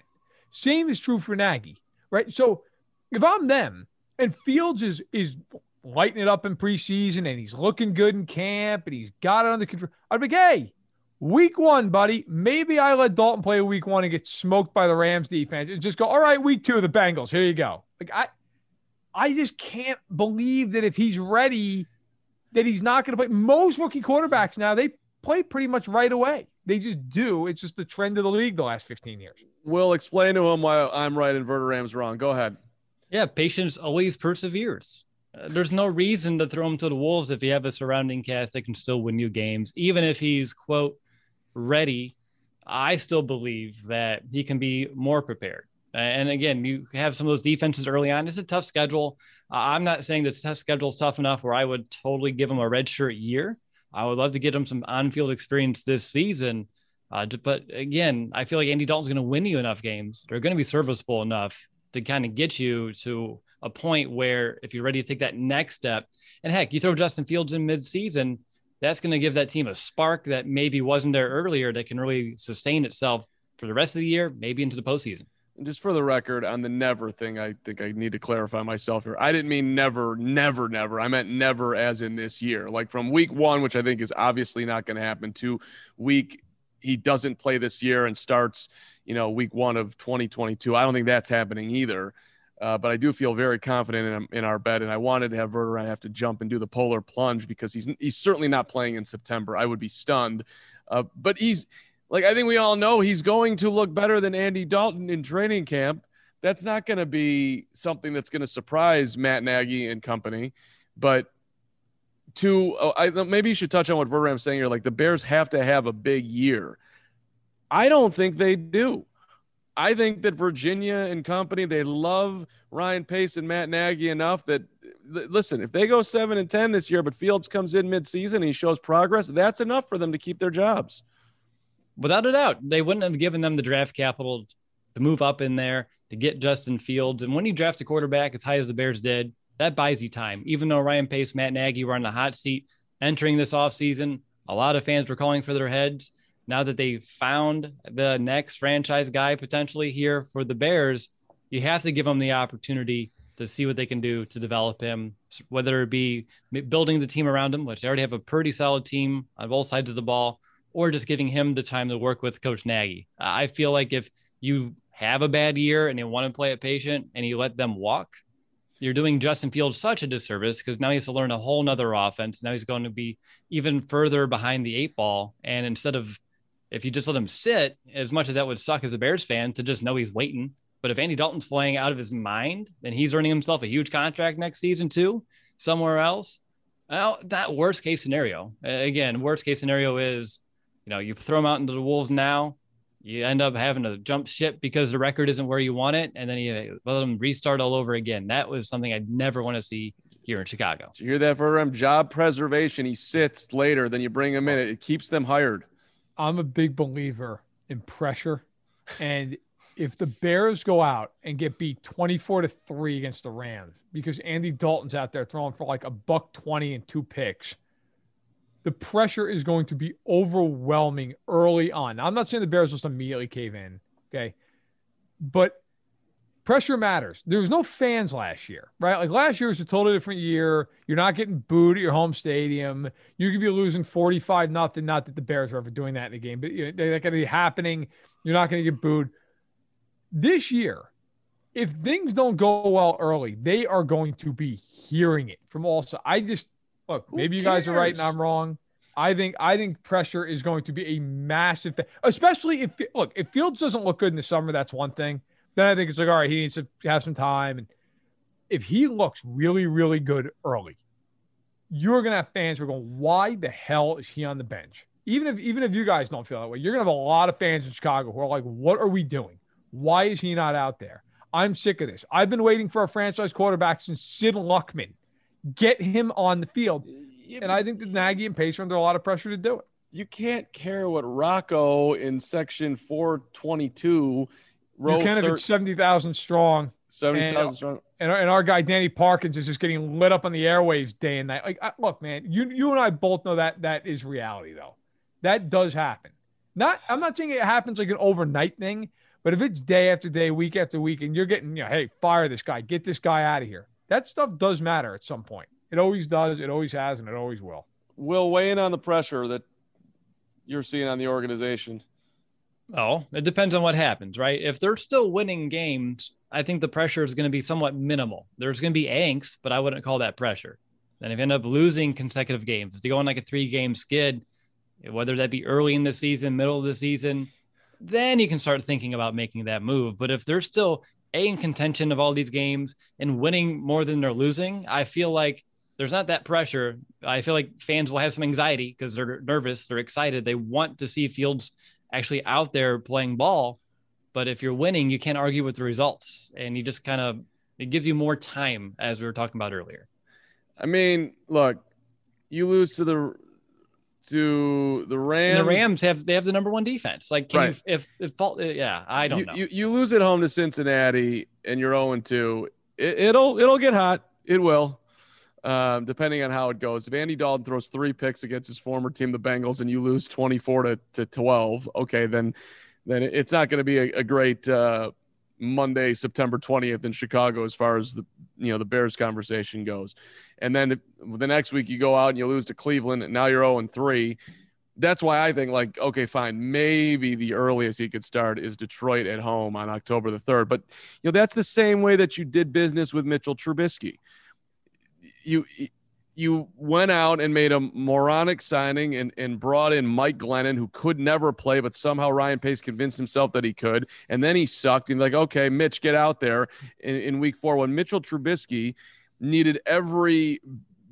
Same is true for Nagy, right? So if I'm them and Fields is is lighting it up in preseason and he's looking good in camp and he's got it under control, I'd be like, hey, week one, buddy, maybe I let Dalton play week one and get smoked by the Rams defense and just go, all right, week two of the Bengals, here you go. Like I I just can't believe that if he's ready, that he's not going to play. Most rookie quarterbacks now, they play pretty much right away. They just do. It's just the trend of the league the last 15 years. We'll explain to him why I'm right and Verderame's wrong. Go ahead. Yeah, patience always perseveres. Uh, there's no reason to throw him to the wolves if you have a surrounding cast that can still win you games, even if he's quote ready. I still believe that he can be more prepared. And again, you have some of those defenses early on. It's a tough schedule. Uh, I'm not saying the tough schedule is tough enough where I would totally give them a redshirt year. I would love to get them some on-field experience this season. Uh, but again, I feel like Andy Dalton's going to win you enough games. They're going to be serviceable enough to kind of get you to a point where if you're ready to take that next step, and heck, you throw Justin Fields in mid-season, that's going to give that team a spark that maybe wasn't there earlier that can really sustain itself for the rest of the year, maybe into the postseason. And just for the record, on the never thing, I think I need to clarify myself here. I didn't mean never, never, never. I meant never as in this year. Like from week one, which I think is obviously not going to happen, to week he doesn't play this year and starts, you know, week one of 2022. I don't think that's happening either. Uh, but I do feel very confident in, in our bet, and I wanted to have Verderame have to jump and do the polar plunge because he's he's certainly not playing in September. I would be stunned, uh, but he's like I think we all know he's going to look better than Andy Dalton in training camp. That's not going to be something that's going to surprise Matt Nagy and company. But to oh, I, maybe you should touch on what Verderame's saying here. Like the Bears have to have a big year. I don't think they do. I think that Virginia and company they love Ryan Pace and Matt Nagy enough that listen, if they go seven and ten this year, but Fields comes in midseason and he shows progress, that's enough for them to keep their jobs. Without a doubt, they wouldn't have given them the draft capital to move up in there to get Justin Fields. And when you draft a quarterback as high as the Bears did, that buys you time. Even though Ryan Pace, Matt Nagy were on the hot seat entering this offseason, a lot of fans were calling for their heads. Now that they found the next franchise guy potentially here for the Bears, you have to give them the opportunity to see what they can do to develop him, whether it be building the team around him, which they already have a pretty solid team on both sides of the ball, or just giving him the time to work with Coach Nagy. I feel like if you have a bad year and you want to play it patient and you let them walk, you're doing Justin Fields such a disservice because now he has to learn a whole nother offense. Now he's going to be even further behind the eight ball. And instead of if you just let him sit, as much as that would suck as a Bears fan to just know he's waiting. But if Andy Dalton's playing out of his mind, then he's earning himself a huge contract next season too, somewhere else. Well, that worst case scenario. Again, worst case scenario is, you know, you throw him out into the wolves now you end up having to jump ship because the record isn't where you want it, and then you let them restart all over again. That was something I'd never want to see here in Chicago. Did you hear that for him? Job preservation. He sits later, then you bring him in. It keeps them hired. I'm a big believer in pressure, and if the Bears go out and get beat 24 to three against the Rams because Andy Dalton's out there throwing for like a buck 20 and two picks the pressure is going to be overwhelming early on. Now, I'm not saying the Bears just immediately cave in, okay? But pressure matters. There was no fans last year, right? Like last year was a totally different year. You're not getting booed at your home stadium. You could be losing 45 nothing. Not that the Bears are ever doing that in a game, but you know, they're going to be happening. You're not going to get booed. This year, if things don't go well early, they are going to be hearing it from all sides. I just Look, Who maybe you cares? guys are right and I'm wrong. I think I think pressure is going to be a massive thing, especially if look if Fields doesn't look good in the summer. That's one thing. Then I think it's like all right, he needs to have some time, and if he looks really really good early, you're gonna have fans who are going, why the hell is he on the bench? Even if even if you guys don't feel that way, you're gonna have a lot of fans in Chicago who are like, what are we doing? Why is he not out there? I'm sick of this. I've been waiting for a franchise quarterback since Sid Luckman get him on the field. And I think that Nagy and Pace are under a lot of pressure to do it. You can't care what Rocco in section 422 wrote. You can if it's 70,000 strong. 70,000 strong. And, and our guy Danny Parkins is just getting lit up on the airwaves day and night. Like, look, man, you you and I both know that that is reality, though. That does happen. Not, I'm not saying it happens like an overnight thing, but if it's day after day, week after week, and you're getting, you know, hey, fire this guy, get this guy out of here that stuff does matter at some point. It always does. It always has, and it always will. Will weigh in on the pressure that you're seeing on the organization. Oh, it depends on what happens, right? If they're still winning games, I think the pressure is going to be somewhat minimal. There's going to be angst, but I wouldn't call that pressure. Then if you end up losing consecutive games, if they go on like a three game skid, whether that be early in the season, middle of the season, then you can start thinking about making that move. But if they're still a in contention of all these games and winning more than they're losing, I feel like there's not that pressure. I feel like fans will have some anxiety because they're nervous, they're excited, they want to see Fields actually out there playing ball. But if you're winning, you can't argue with the results, and you just kind of it gives you more time, as we were talking about earlier. I mean, look, you lose to the to the Rams. And the Rams have they have the number one defense. Like, right. you, if if fault, yeah, I don't you, know. You, you lose at home to Cincinnati and you're 0 2. It, will it'll get hot. It will, um, depending on how it goes. If Andy Dalton throws three picks against his former team, the Bengals, and you lose 24 to, to 12, okay, then then it's not going to be a, a great uh, Monday, September 20th in Chicago as far as the you know the Bears conversation goes. And then the next week you go out and you lose to Cleveland and now you're 0 and 3. That's why I think like okay fine maybe the earliest he could start is Detroit at home on October the 3rd. But you know that's the same way that you did business with Mitchell Trubisky. You you went out and made a moronic signing and, and brought in Mike Glennon, who could never play, but somehow Ryan Pace convinced himself that he could. And then he sucked. And like, okay, Mitch, get out there in, in week four when Mitchell Trubisky needed every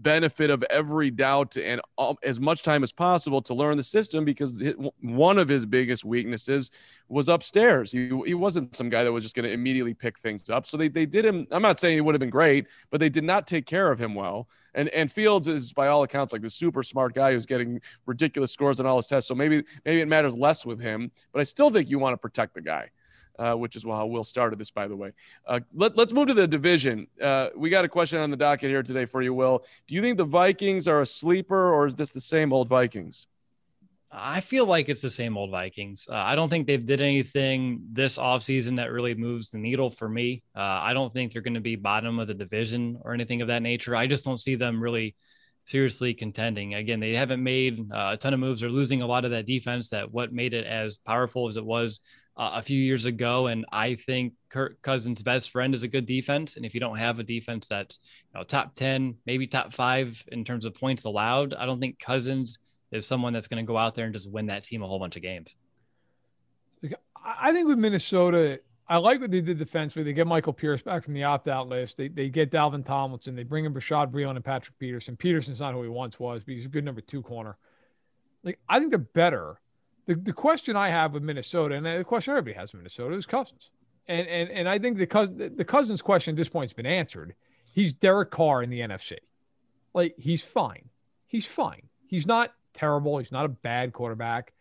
benefit of every doubt and all, as much time as possible to learn the system because one of his biggest weaknesses was upstairs. He, he wasn't some guy that was just going to immediately pick things up. So they, they did him. I'm not saying he would have been great, but they did not take care of him well. And and Fields is by all accounts like the super smart guy who's getting ridiculous scores on all his tests. So maybe maybe it matters less with him, but I still think you want to protect the guy uh, which is how Will started this, by the way. Uh, let, us move to the division. Uh, we got a question on the docket here today for you, Will. Do you think the Vikings are a sleeper, or is this the same old Vikings? I feel like it's the same old Vikings. Uh, I don't think they've did anything this offseason that really moves the needle for me. Uh, I don't think they're going to be bottom of the division or anything of that nature. I just don't see them really seriously contending. Again, they haven't made uh, a ton of moves. They're losing a lot of that defense that what made it as powerful as it was uh, a few years ago. And I think Kirk Cousins' best friend is a good defense. And if you don't have a defense that's you know, top 10, maybe top five in terms of points allowed, I don't think Cousins is someone that's going to go out there and just win that team a whole bunch of games. I think with Minnesota, I like what they did defensively. They get Michael Pierce back from the opt-out list. They they get Dalvin Tomlinson. They bring in Bashaud Breeland and Patrick Peterson. Peterson's not who he once was, but he's a good number two corner. Like I think they're better. The the question I have with Minnesota, and the question everybody has with Minnesota, is Cousins. And and and I think the the Cousins question at this point has been answered. He's Derek Carr in the NFC. Like he's fine. He's fine. He's not terrible. He's not a bad quarterback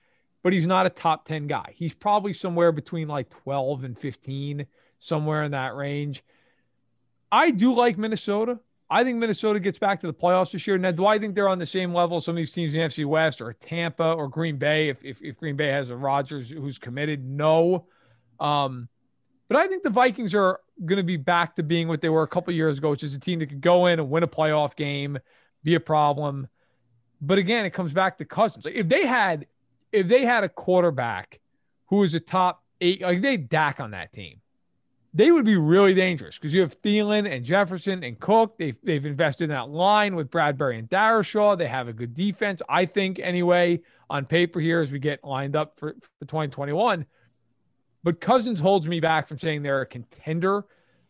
but he's not a top 10 guy. He's probably somewhere between like 12 and 15, somewhere in that range. I do like Minnesota. I think Minnesota gets back to the playoffs this year. Now, do I think they're on the same level some of these teams in the NFC West or Tampa or Green Bay if, if, if Green Bay has a Rodgers who's committed? No. Um, but I think the Vikings are going to be back to being what they were a couple years ago, which is a team that could go in and win a playoff game, be a problem. But again, it comes back to Cousins. Like if they had if they had a quarterback who was a top eight, like they Dak on that team, they would be really dangerous because you have Thielen and Jefferson and Cook. They've, they've invested in that line with Bradbury and Darrisaw. They have a good defense, I think, anyway, on paper here as we get lined up for, for 2021. But Cousins holds me back from saying they're a contender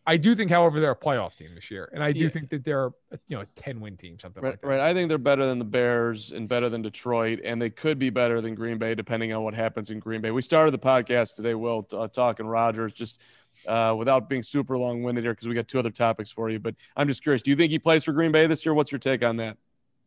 I do think, however, they're a playoff team this year, and I do yeah. think that they're you know a ten win team, something right, like that. Right. I think they're better than the Bears and better than Detroit, and they could be better than Green Bay depending on what happens in Green Bay. We started the podcast today, Will, uh, talking Rodgers, just uh, without being super long winded here because we got two other topics for you. But I'm just curious, do you think he plays for Green Bay this year? What's your take on that?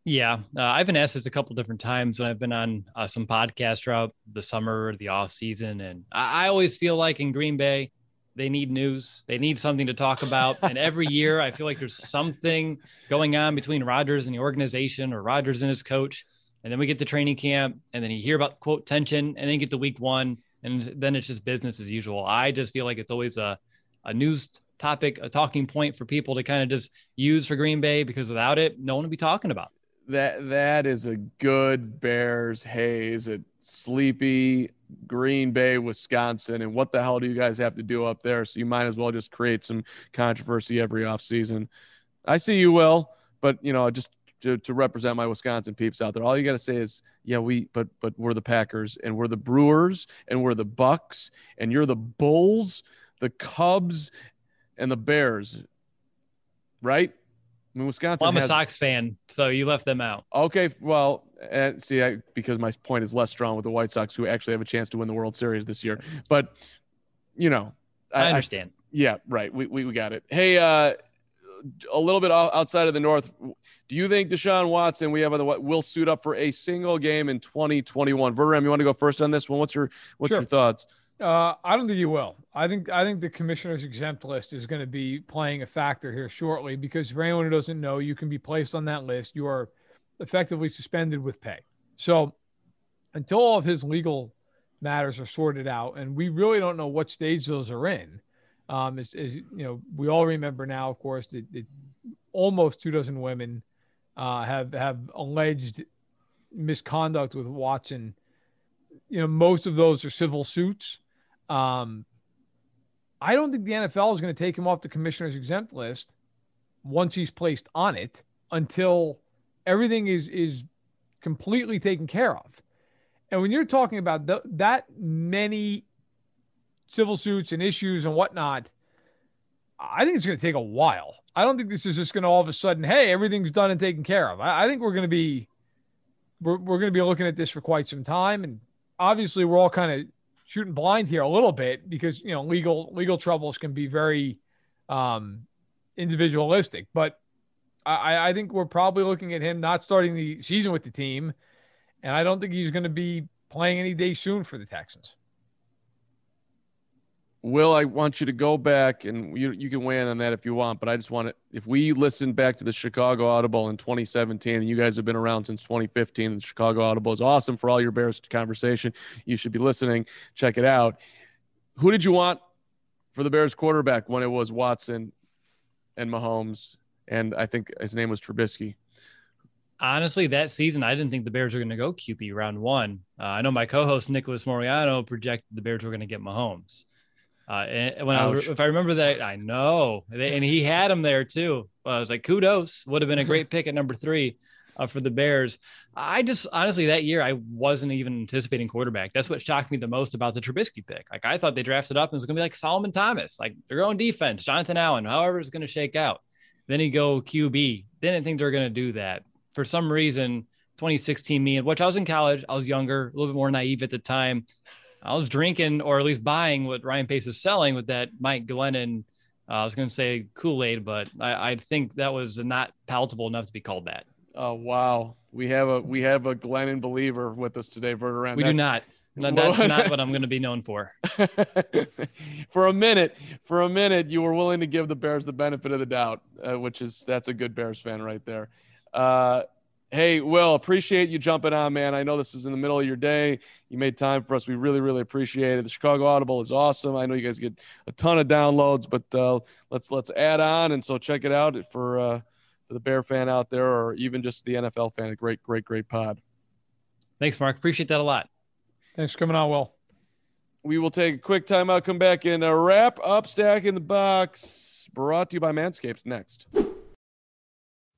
Yeah, uh, I've been asked this a couple different times and I've been on uh, some podcasts throughout the summer, the off season, and I, I always feel like in Green Bay they need news. They need something to talk about. and every year, I feel like there's something going on between Rodgers and the organization or Rodgers and his coach. And then we get the training camp, and then you hear about quote tension, and then get the week one, and then it's just business as usual. I just feel like it's always a, a news topic, a talking point for people to kind of just use for Green Bay because without it, no one would be talking about. That that is a good Bears haze. It sleepy Green Bay, Wisconsin, and what the hell do you guys have to do up there? So you might as well just create some controversy every offseason. I see you will, but you know, just to, to represent my Wisconsin peeps out there, all you got to say is, yeah, we, but but we're the Packers, and we're the Brewers, and we're the Bucks, and you're the Bulls, the Cubs, and the Bears, right? I mean, Wisconsin. Well, I'm has, a Sox fan, so you left them out. Okay, well, and see, I, because my point is less strong with the White Sox, who actually have a chance to win the World Series this year. But you know, I, I understand. I, yeah, right. We, we we got it. Hey, uh, a little bit outside of the North, do you think Deshaun Watson we have on the what will suit up for a single game in 2021? Verderame, you want to go first on this one? What's your what's sure. your thoughts? Uh, I don't think you will. I think I think the commissioner's exempt list is going to be playing a factor here shortly because for anyone who doesn't know, you can be placed on that list. You are effectively suspended with pay. So until all of his legal matters are sorted out, and we really don't know what stage those are in. Um, as, as you know, we all remember now, of course, that, that almost two dozen women uh, have have alleged misconduct with Watson. You know, most of those are civil suits. Um, I don't think the NFL is going to take him off the commissioner's exempt list once he's placed on it until everything is is completely taken care of. And when you're talking about that many civil suits and issues and whatnot, I think it's going to take a while. I don't think this is just going to all of a sudden, hey, everything's done and taken care of. I, I think we're going to be we're, we're going to be looking at this for quite some time, and obviously we're all kind of shooting blind here a little bit because you know legal legal troubles can be very um, individualistic. But I, I think we're probably looking at him not starting the season with the team, and I don't think he's going to be playing any day soon for the Texans. Will, I want you to go back and you, you can weigh in on that if you want, but I just want to, if we listen back to the Chicago Audible in 2017, and you guys have been around since 2015, and the Chicago Audible is awesome for all your Bears conversation. You should be listening. Check it out. Who did you want for the Bears quarterback when it was Watson and Mahomes? And I think his name was Trubisky. Honestly, that season, I didn't think the Bears were going to go QB round one. Uh, I know my co-host Nicholas Moriano projected the Bears were going to get Mahomes. Uh, and when Ouch. I, if I remember that, I know, and he had him there too. I was like, kudos, would have been a great pick at number three uh, for the Bears. I just honestly that year I wasn't even anticipating quarterback. That's what shocked me the most about the Trubisky pick. Like I thought they drafted up and it was going to be like Solomon Thomas, like they're going defense, Jonathan Allen, however it's going to shake out. Then he go QB. Didn't think they're going to do that for some reason. 2016 me, which I was in college, I was younger, a little bit more naive at the time. I was drinking or at least buying what Ryan Pace is selling with that Mike Glennon. Uh, I was going to say Kool Aid, but I, I, think that was not palatable enough to be called that. Oh wow, we have a we have a Glennon believer with us today, Verderame. We that's, do not. No, that's not what I'm going to be known for. for a minute, for a minute, you were willing to give the Bears the benefit of the doubt, uh, which is that's a good Bears fan right there. Uh, Hey, Will, appreciate you jumping on, man. I know this is in the middle of your day. You made time for us. We really, really appreciate it. The Chicago Audible is awesome. I know you guys get a ton of downloads, but uh, let's let's add on and so check it out for uh, for the Bear fan out there, or even just the NFL fan. A great, great, great pod. Thanks, Mark. Appreciate that a lot. Thanks for coming on, Will. We will take a quick timeout, come back and uh, wrap up Stacking the Box. Brought to you by Manscaped. Next.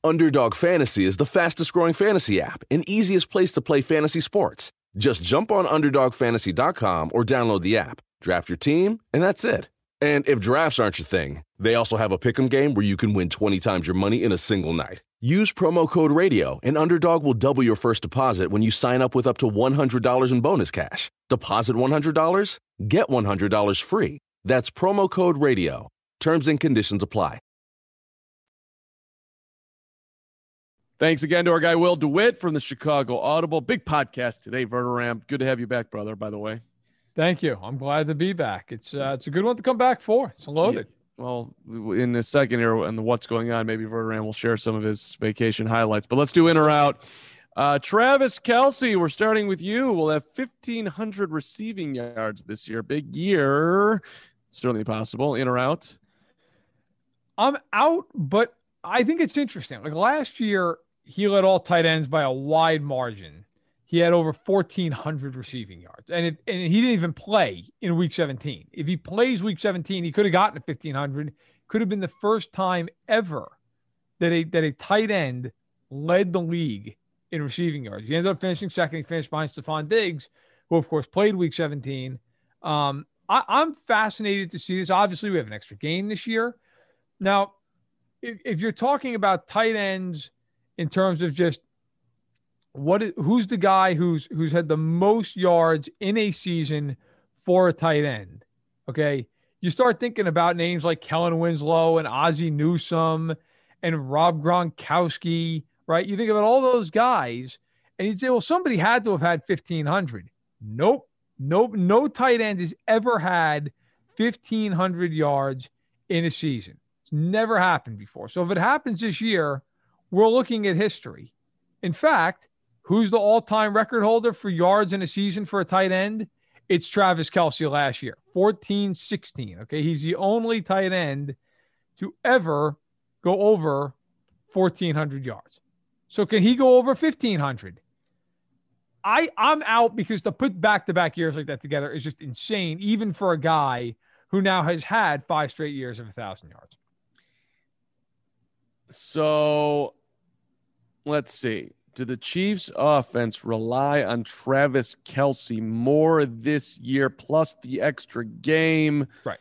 Underdog Fantasy is the fastest growing fantasy app and easiest place to play fantasy sports. Just jump on UnderdogFantasy.com or download the app, draft your team, and that's it. And if drafts aren't your thing, they also have a pick'em game where you can win 20 times your money in a single night. Use promo code RADIO, and Underdog will double your first deposit when you sign up with up to $100 in bonus cash. Deposit $100, get $100 free. That's promo code RADIO. Terms and conditions apply. Thanks again to our guy Will DeWitt from the Chicago Audible. Big podcast today, Verderame. Good to have you back, brother. By the way, thank you. I'm glad to be back. It's uh, it's a good one to come back for. It's loaded. Yeah. Well, in a second here, and what's going on, maybe Verderame will share some of his vacation highlights. But let's do in or out. Uh, Travis Kelce, we're starting with you. We'll have 1,500 receiving yards this year. Big year. Certainly possible. In or out? I'm out, but I think it's interesting. Like last year, he led all tight ends by a wide margin. He had over 1,400 receiving yards, and and he didn't even play in Week 17. If he plays Week 17, he could have gotten to 1,500. Could have been the first time ever that a that a tight end led the league in receiving yards. He ended up finishing second. He finished behind Stefon Diggs, who of course played Week 17. Um, I, I'm fascinated to see this. Obviously, we have an extra game this year. Now, if, if you're talking about tight ends in terms of just what who's the guy who's who's had the most yards in a season for a tight end. Okay. You start thinking about names like Kellen Winslow and Ozzie Newsome and Rob Gronkowski, right? You think about all those guys and you'd say, well, somebody had to have had 1,500. Nope. Nope. No tight end has ever had 1,500 yards in a season. It's never happened before. So if it happens this year, we're looking at history. In fact, who's the all time record holder for yards in a season for a tight end? It's Travis Kelce last year, 14 16. Okay. He's the only tight end to ever go over 1,400 yards. So can he go over 1,500? I, I'm out because to put back to back years like that together is just insane, even for a guy who now has had five straight years of a 1,000 yards. So let's see. Do the Chiefs offense rely on Travis Kelce more this year, plus the extra game? Right.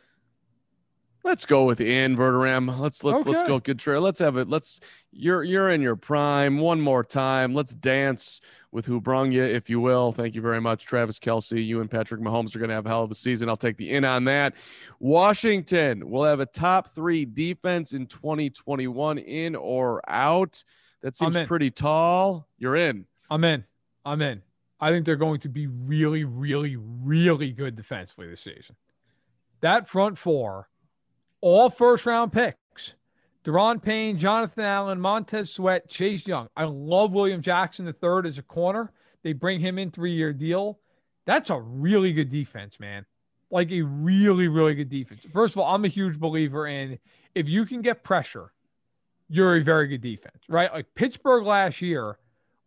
Let's go with in Verderame. Let's let's okay. let's go good trade. Let's have it. Let's you're you're in your prime one more time. Let's dance with who brung you, if you will. Thank you very much, Travis Kelce. You and Patrick Mahomes are going to have a hell of a season. I'll take the in on that. Washington will have a top three defense in 2021, in or out. That seems pretty tall. You're in. I'm in. I'm in. I think they're going to be really, really, really good defensively this season. that front four, all first round picks. Daron Payne, Jonathan Allen, Montez Sweat, Chase Young. I love William Jackson the third as a corner. They bring him in three year deal. That's a really good defense, man. Like a really, really good defense. First of all, I'm a huge believer in if you can get pressure, you're a very good defense, right? Like Pittsburgh last year,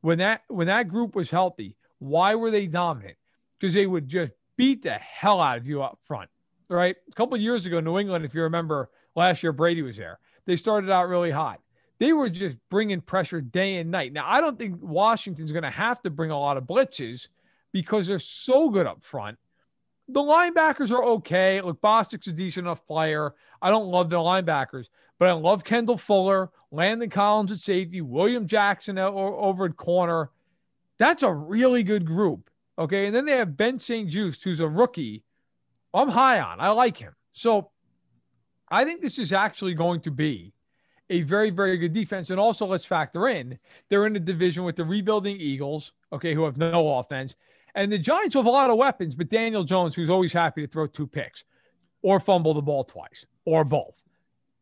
when that when that group was healthy, why were they dominant? Because they would just beat the hell out of you up front, right? A couple years ago, New England, if you remember, last year Brady was there. They started out really hot. They were just bringing pressure day and night. Now, I don't think Washington's going to have to bring a lot of blitzes because they're so good up front. The linebackers are okay. Look, Bostic's a decent enough player. I don't love the linebackers, but I love Kendall Fuller, Landon Collins at safety, William Jackson over at corner. That's a really good group. Okay. And then they have Ben St-Juste, who's a rookie. I'm high on. I like him. So I think this is actually going to be a very, very good defense. And also, let's factor in they're in a division with the rebuilding Eagles, okay, who have no offense, and the Giants have a lot of weapons, but Daniel Jones, who's always happy to throw two picks or fumble the ball twice or both.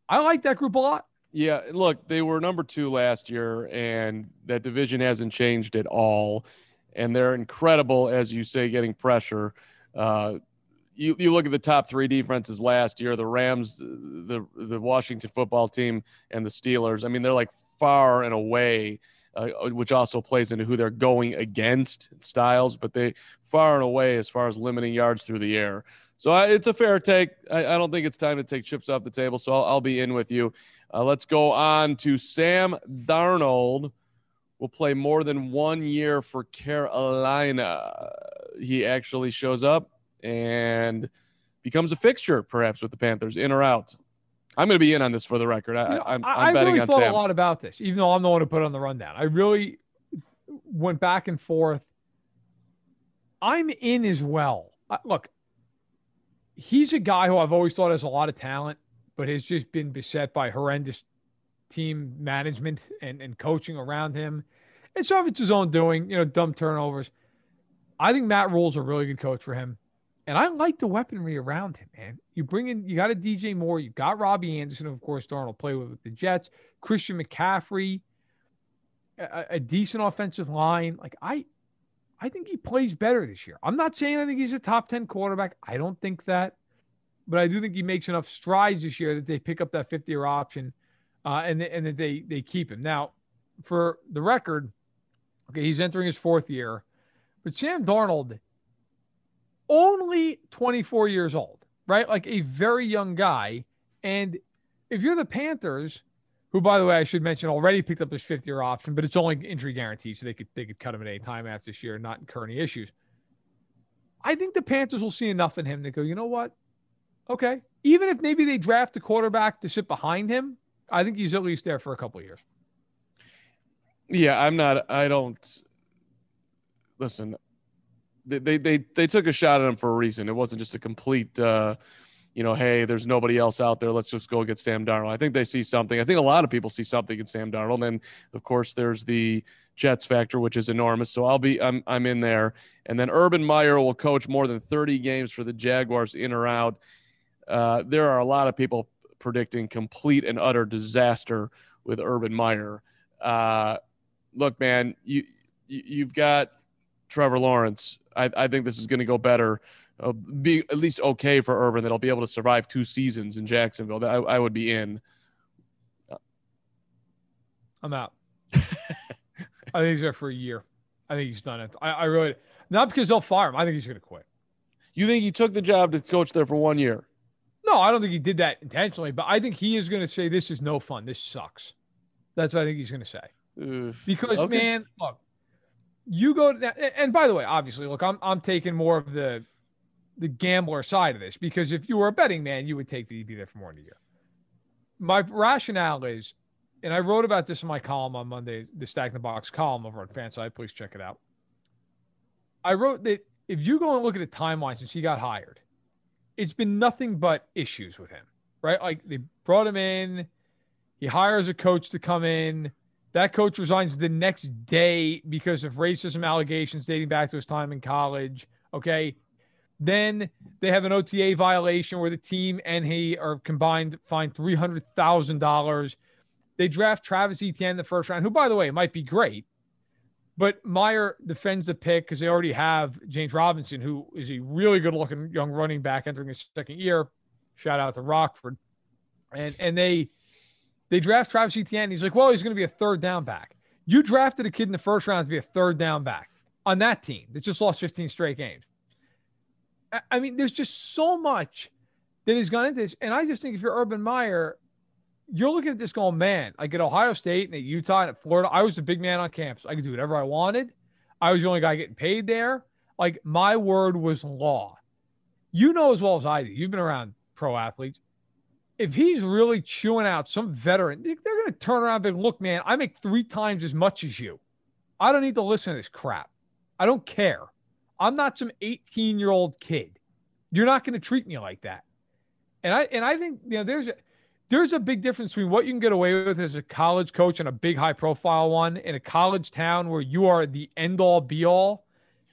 I like that group a lot. Yeah, look, they were number two last year, and that division hasn't changed at all. And they're incredible, as you say, getting pressure. Uh, you, you look at the top three defenses last year the Rams, the, the Washington football team, and the Steelers. I mean, they're like far and away. Uh, which also plays into who they're going against styles, but they far and away as far as limiting yards through the air. So I, it's a fair take. I, I, don't think it's time to take chips off the table. So I'll, I'll be in with you. Uh, let's go on to Sam Darnold. Will play more than one year for Carolina. He actually shows up and becomes a fixture, perhaps with the Panthers, in or out. I'm going to be in on this for the record. I, am I, betting really on thought Sam. a lot about this, even though I'm the one who put on the rundown. I really went back and forth. I'm in as well. look, he's a guy who I've always thought has a lot of talent, but has just been beset by horrendous team management and, and coaching around him. And some of it's his own doing, you know, dumb turnovers. I think Matt Rhule's a really good coach for him. And I like the weaponry around him, man. You bring in, you got a DJ Moore, you got Robbie Anderson, of course, Darnold play with, with the Jets, Christian McCaffrey, a, a, decent offensive line. Like I, I think he plays better this year. I'm not saying I think he's a top 10 quarterback. I don't think that, but I do think he makes enough strides this year that they pick up that 50 year option uh, and, and that they, they keep him. Now, for the record, okay, he's entering his fourth year, but Sam Darnold only 24 years old, right? Like a very young guy. And if you're the Panthers, who by the way I should mention already picked up his fifth year option, but it's only injury guaranteed, so they could they could cut him at any time after this year and not incur any issues. I think the Panthers will see enough in him to go, you know what? Okay. Even if maybe they draft a quarterback to sit behind him, I think he's at least there for a couple years. Yeah, I'm not I don't listen, they they they took a shot at him for a reason. It wasn't just a complete uh, you know, hey, there's nobody else out there. Let's just go get Sam Darnold. I think they see something. I think a lot of people see something in Sam Darnold. And of course, there's the Jets factor, which is enormous. So I'll be I'm I'm in there. And then Urban Meyer will coach more than 30 games for the Jaguars in or out. Uh, there are a lot of people predicting complete and utter disaster with Urban Meyer. Uh, look, man, you, you you've got Trevor Lawrence I, I think this is going to go better, uh, be at least okay for Urban that I'll be able to survive two seasons in Jacksonville. I, I would be in. I'm out. I think he's there for a year. I think he's done it. I, I really not because they'll fire him. I think he's going to quit. You think he took the job to coach there for one year? No, I don't think he did that intentionally, but I think he is going to say this is no fun. This sucks. That's what I think he's going to say. Oof. Because okay. man, look, you go to that, and by the way, obviously, look, I'm I'm taking more of the the gambler side of this because if you were a betting man, you would take the be there for more than a year. My rationale is, and I wrote about this in my column on Monday, the Stacking the Box column over on Fanside. Please check it out. I wrote that if you go and look at the timeline since he got hired, it's been nothing but issues with him, right? Like they brought him in, he hires a coach to come in that coach resigns the next day because of racism allegations dating back to his time in college. Okay. Then they have an OTA violation where the team and he are combined fined three hundred thousand dollars. They draft Travis Etienne the first round, who, by the way, might be great. But Meyer defends the pick because they already have James Robinson, who is a really good looking young running back entering his second year. Shout out to Rockford. And and they they draft Travis Etienne. He's like, well, he's going to be a third down back. You drafted a kid in the first round to be a third down back on that team that just lost 15 straight games. I, mean, there's just so much that has gone into this. And I just think if you're Urban Meyer, you're looking at this going, man, like at Ohio State and at Utah and at Florida, I was the big man on campus. I could do whatever I wanted. I was the only guy getting paid there. Like my word was law. You know as well as I do. You've been around pro athletes. If he's really chewing out some veteran, they're going to turn around and look, man, I make three times as much as you. I don't need to listen to this crap. I don't care. I'm not some 18 year old kid. You're not going to treat me like that. And I and I think you know there's a, there's a big difference between what you can get away with as a college coach and a big high profile one in a college town where you are the end all be all.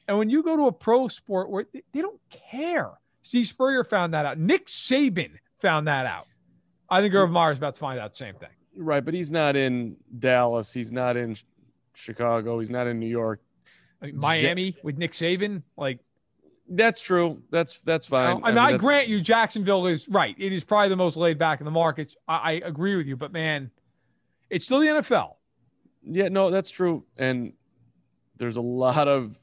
And when you go to a pro sport where they, don't care. Steve Spurrier found that out. Nick Saban found that out. I think Urban is about to find out the same thing. Right, but he's not in Dallas. He's not in Chicago. He's not in New York. I mean, Miami with Nick Saban, like that's true. That's that's fine. I mean, I, mean, I grant you, Jacksonville is right. It is probably the most laid back in the markets. I, I agree with you, but man, it's still the NFL. Yeah, no, that's true. And there's a lot of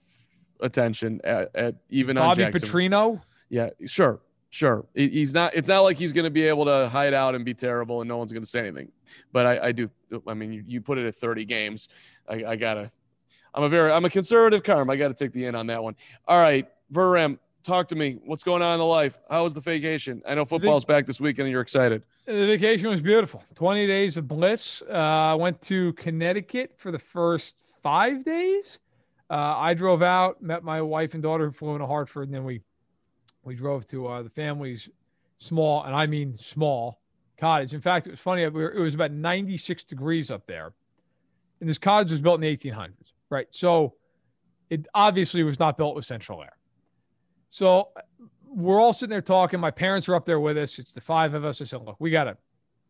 attention at, at even Bobby on Jackson. Petrino. Yeah, sure, sure. He's not. It's not like he's going to be able to hide out and be terrible, and no one's going to say anything. But I, I do. I mean, you, you, put it at 30 games. I, I gotta. I'm a very. I'm a conservative carm. I got to take the in on that one. All right. Verram, talk to me. What's going on in the life? How was the vacation? I know football's back this weekend and you're excited. The vacation was beautiful. 20 days of bliss. Uh, I uh, went to Connecticut for the first five days. Uh, I drove out, met my wife and daughter who flew into Hartford, and then we we drove to uh, the family's small, and I mean small, cottage. In fact, it was funny. It was about 96 degrees up there, and this cottage was built in the 1800s, right? So it obviously was not built with central air. So we're all sitting there talking. My parents are up there with us. It's the five of us. I said, look, we got to,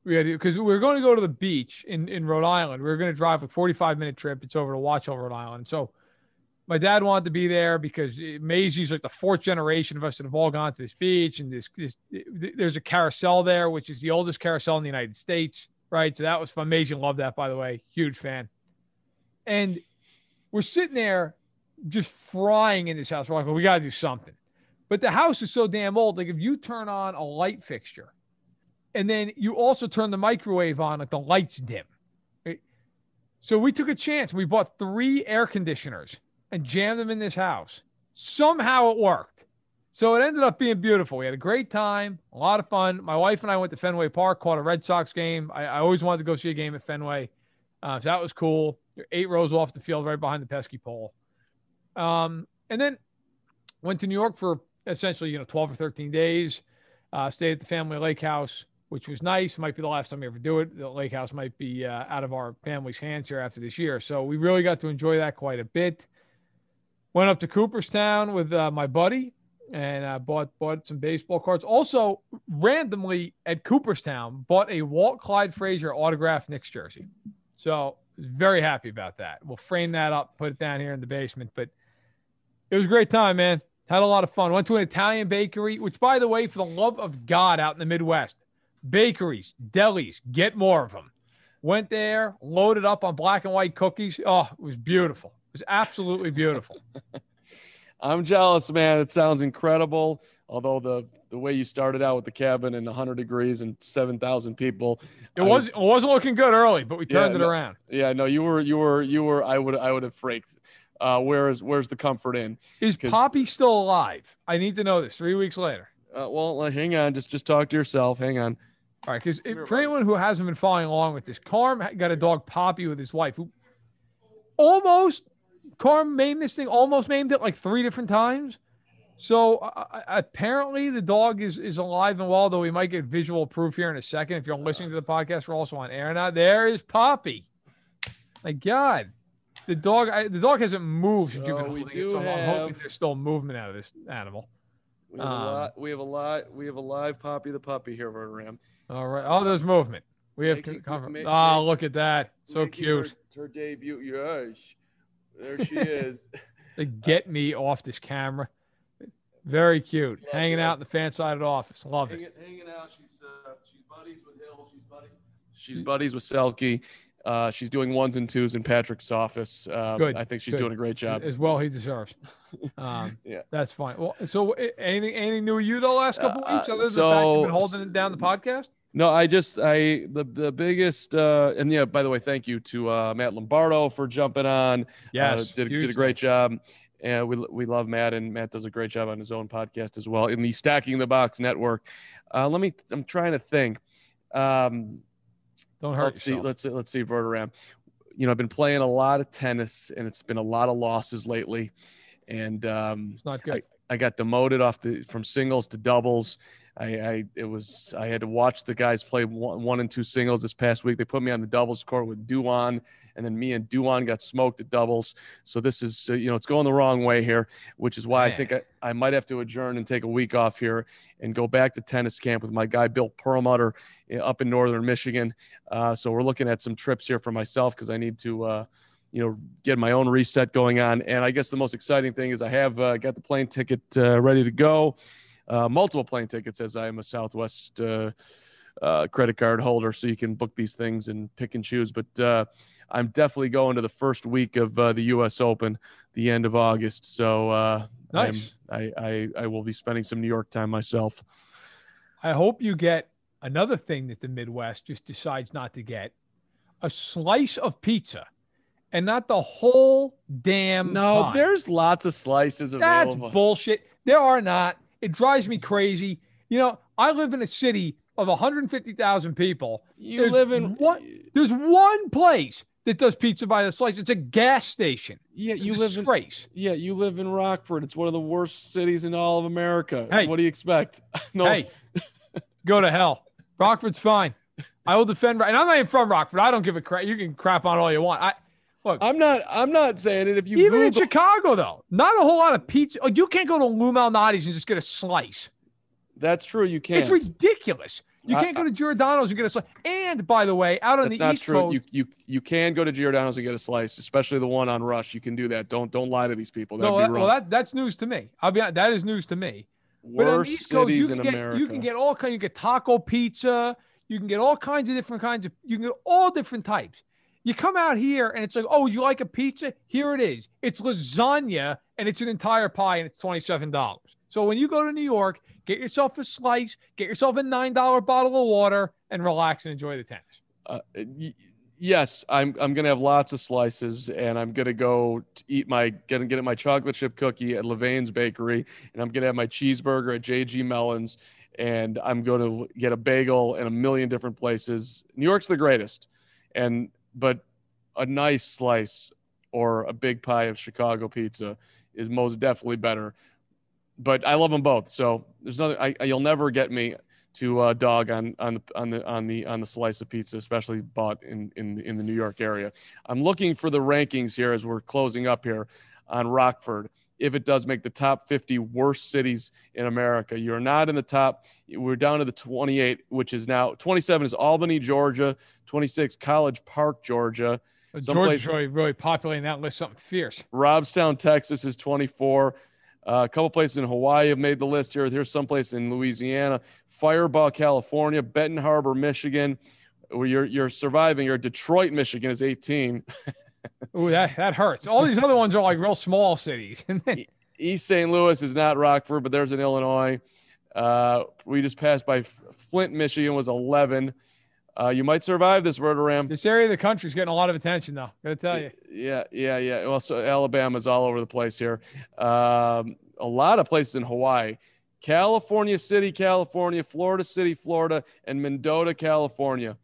we got to, because we are going to go to the beach in, in Rhode Island. We are going to drive a 45 minute trip. It's over to Watch Hill, Rhode Island. So my dad wanted to be there because Maisie's like the fourth generation of us that have all gone to this beach. And this, this there's a carousel there, which is the oldest carousel in the United States. Right. So that was fun. Maisie loved that, by the way. Huge fan. And we're sitting there just frying in this house. We're like, well, we got to do something. But the house is so damn old. Like if you turn on a light fixture and then you also turn the microwave on, like the lights dim. Right? So we took a chance. We bought three air conditioners and jammed them in this house. Somehow it worked. So it ended up being beautiful. We had a great time, a lot of fun. My wife and I went to Fenway Park, caught a Red Sox game. I, I always wanted to go see a game at Fenway. Uh, so that was cool. Eight rows off the field, right behind the pesky pole. Um, and then went to New York for essentially, you know, 12 or 13 days. Uh, stayed at the family lake house, which was nice. Might be the last time we ever do it. The lake house might be uh, out of our family's hands here after this year. So we really got to enjoy that quite a bit. Went up to Cooperstown with uh, my buddy and uh, bought bought some baseball cards. Also, randomly at Cooperstown, bought a Walt Clyde Frazier autographed Knicks jersey. So very happy about that. We'll frame that up, put it down here in the basement. But it was a great time, man. Had a lot of fun. Went to an Italian bakery, which, by the way, for the love of God, out in the Midwest, bakeries, delis, get more of them. Went there, loaded up on black and white cookies. Oh, it was beautiful. It was absolutely beautiful. I'm jealous, man. It sounds incredible. Although the the way you started out with the cabin and 100 degrees and 7,000 people, it was, was, it wasn't looking good early, but we turned yeah, it no, around. Yeah, no, you were you were you were I would I would have freaked. Uh, where's where's the comfort in? Is Poppy still alive? I need to know this. Three weeks later. Uh, well, hang on. Just just talk to yourself. Hang on. All right, because for anyone who hasn't been following along with this, Carm got a dog Poppy with his wife, who almost Carm maimed this thing, almost maimed it like three different times. So uh, apparently the dog is is alive and well, though we might get visual proof here in a second. If you're listening to the podcast, we're also on air now. There is Poppy. My God. The dog, I, the dog hasn't moved since so you've been holding it. So have... I'm hoping there's still movement out of this animal. We have, Um, a lot, we have a lot. We have a live Poppy the puppy here, Verderame. All right. Oh, there's movement. We have ma- Oh, ma- look at that. So Making her- cute. Her, debut. Yes, there she is. Get me off this camera. Very cute. Loves Hanging it. out in the FanSided office. Love it. hanging, hanging out. She's uh, she's buddies with Hill. She's buddies. She's buddies with Selkie. Uh, she's doing ones and twos in Patrick's office. Uh, Good, I think she's good. doing a great job. As well, he deserves. Um, Yeah. That's fine. Well, so uh, anything anything new with you the last couple Uh, weeks other than the fact so- you've been holding it down the podcast? No, I just I the the biggest uh, and yeah. By the way, thank you to uh, Matt Lombardo for jumping on. Yes. uh, did did a great job. And we we love Matt, and Matt does a great job on his own podcast as well in the Stacking the Box Network. Uh, let me. I'm trying to think. Um, Don't hurt let's see. yourself. Let's see. Let's see. Verderame. You know, I've been playing a lot of tennis, and it's been a lot of losses lately. And um, It's not good. I got demoted off the from singles to doubles. I, I it was I had to watch the guys play one, one and two singles this past week. They put me on the doubles court with Duan, and then me and Duan got smoked at doubles. So this is uh, you know it's going the wrong way here, which is why I think I, I might have to adjourn and take a week off here and go back to tennis camp with my guy Bill Perlmutter up in northern Michigan. Uh, so we're looking at some trips here for myself because I need to. Uh, you know, get my own reset going on. And I guess the most exciting thing is I have uh, got the plane ticket uh, ready to go, uh, multiple plane tickets as I am a Southwest uh, uh, credit card holder, so you can book these things and pick and choose. But uh, I'm definitely going to the first week of uh, the U.S. Open, the end of August. So uh, I'm- Nice. I, I I will be spending some New York time myself. I hope you get another thing that the Midwest just decides not to get a slice of pizza and not the whole damn No, pie. there's lots of slices of That's bullshit. There are not. It drives me crazy. You know, I live in a city of 150,000 people. you There's live in one, There's one place that does pizza by the slice. It's a gas station. yeah, you live in disgrace. Yeah, you live in Rockford. It's one of the worst cities in all of America. Hey. what do you expect? no, Hey, go to hell. Rockford's fine. I will defend. And I'm not even from Rockford. I don't give a crap. You can crap on all you want. I look. I'm not. I'm not saying it. If you even in Chicago, though, not a whole lot of pizza. Oh, you can't go to Lou Malnati's and just get a slice. that's true. You can't. It's ridiculous. You I- can't go to Giordano's and get a slice. And by the way, out on the not East true. Coast, You you you can go to Giordano's and get a slice, especially the one on Rush. You can do that. Don't don't lie to these people. That'd no, be that, wrong. well, that, that's news to me. I'll be that is news to me. But Worst Coast, cities you in get, America. You can get all kind. You get taco pizza. You can get all kinds of different kinds of. You can get all different types. You come out here and it's like, oh, you like a pizza? Here it is. It's lasagna and it's an entire pie and it's twenty seven dollars. So when you go to New York, get yourself a slice, get yourself a nine dollar bottle of water, and relax and enjoy the tennis. uh, yes, I'm I'm gonna have lots of slices, and I'm gonna go to eat my gonna get my chocolate chip cookie at Levain's Bakery, and I'm gonna have my cheeseburger at JG Melon's, and I'm gonna get a bagel in a million different places. New York's the greatest, and but a nice slice or a big pie of Chicago pizza is most definitely better. But I love them both, so there's nothing. I, you'll never get me to uh, dog on on the on the on the on the slice of pizza, especially bought in in in the New York area. I'm looking for the rankings here as we're closing up here on Rockford. If it does make the top 50 worst cities in America, you're not in the top. We're down to the 28, which is now 27 is Albany, Georgia. 26 College Park, Georgia. Someplace- Georgia's really, really populating that list. Something fierce. Robstown, Texas is 24. Uh, a couple places in Hawaii have made the list here. Here's someplace in Louisiana, Firebaugh, California, Benton Harbor, Michigan. Where you're you're surviving. You're Detroit, Michigan is 18. Ooh, that, that hurts. All these other ones are like real small cities. East St. Louis is not Rockford, but there's in Illinois. Uh, we just passed by Flint, Michigan was 11. Uh, you might survive this Verderame. this area of the country is getting a lot of attention, though. Gotta tell you. Yeah, yeah, yeah. Well, so Alabama's all over the place here. Um, a lot of places in Hawaii, California City, California, Florida City, Florida, and Mendota, California.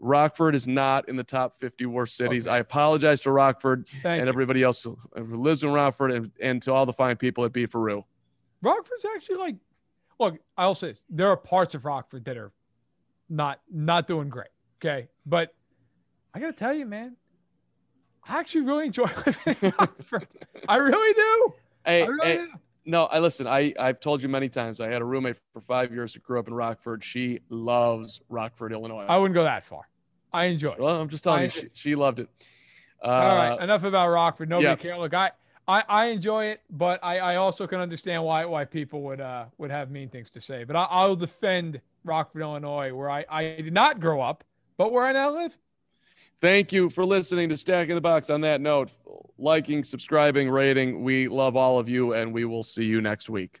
Rockford is not in the top 50 worst cities. Okay. I apologize to Rockford Thank and you. everybody else who lives in Rockford and, and to all the fine people at Beef-A-Roo. Rockford's actually like, look, I'll say this. There are parts of Rockford that are not not doing great. Okay. But I gotta tell you, man, I actually really enjoy living in Rockford. I really do. Hey, I really hey, do. No, I listen. I I've told you many times. I had a roommate for five years who grew up in Rockford. She loves Rockford, Illinois. I wouldn't go that far. I enjoy. it. Well, I'm just telling I- you, she, she loved it. Uh, All right, enough about Rockford. Nobody yeah. care. Look, I, I, I enjoy it, but I, I also can understand why why people would uh would have mean things to say. But I, I'll defend Rockford, Illinois, where I, I did not grow up, but where I now live. Thank you for listening to Stacking the Box. On that note, liking, subscribing, rating. We love all of you, and we will see you next week.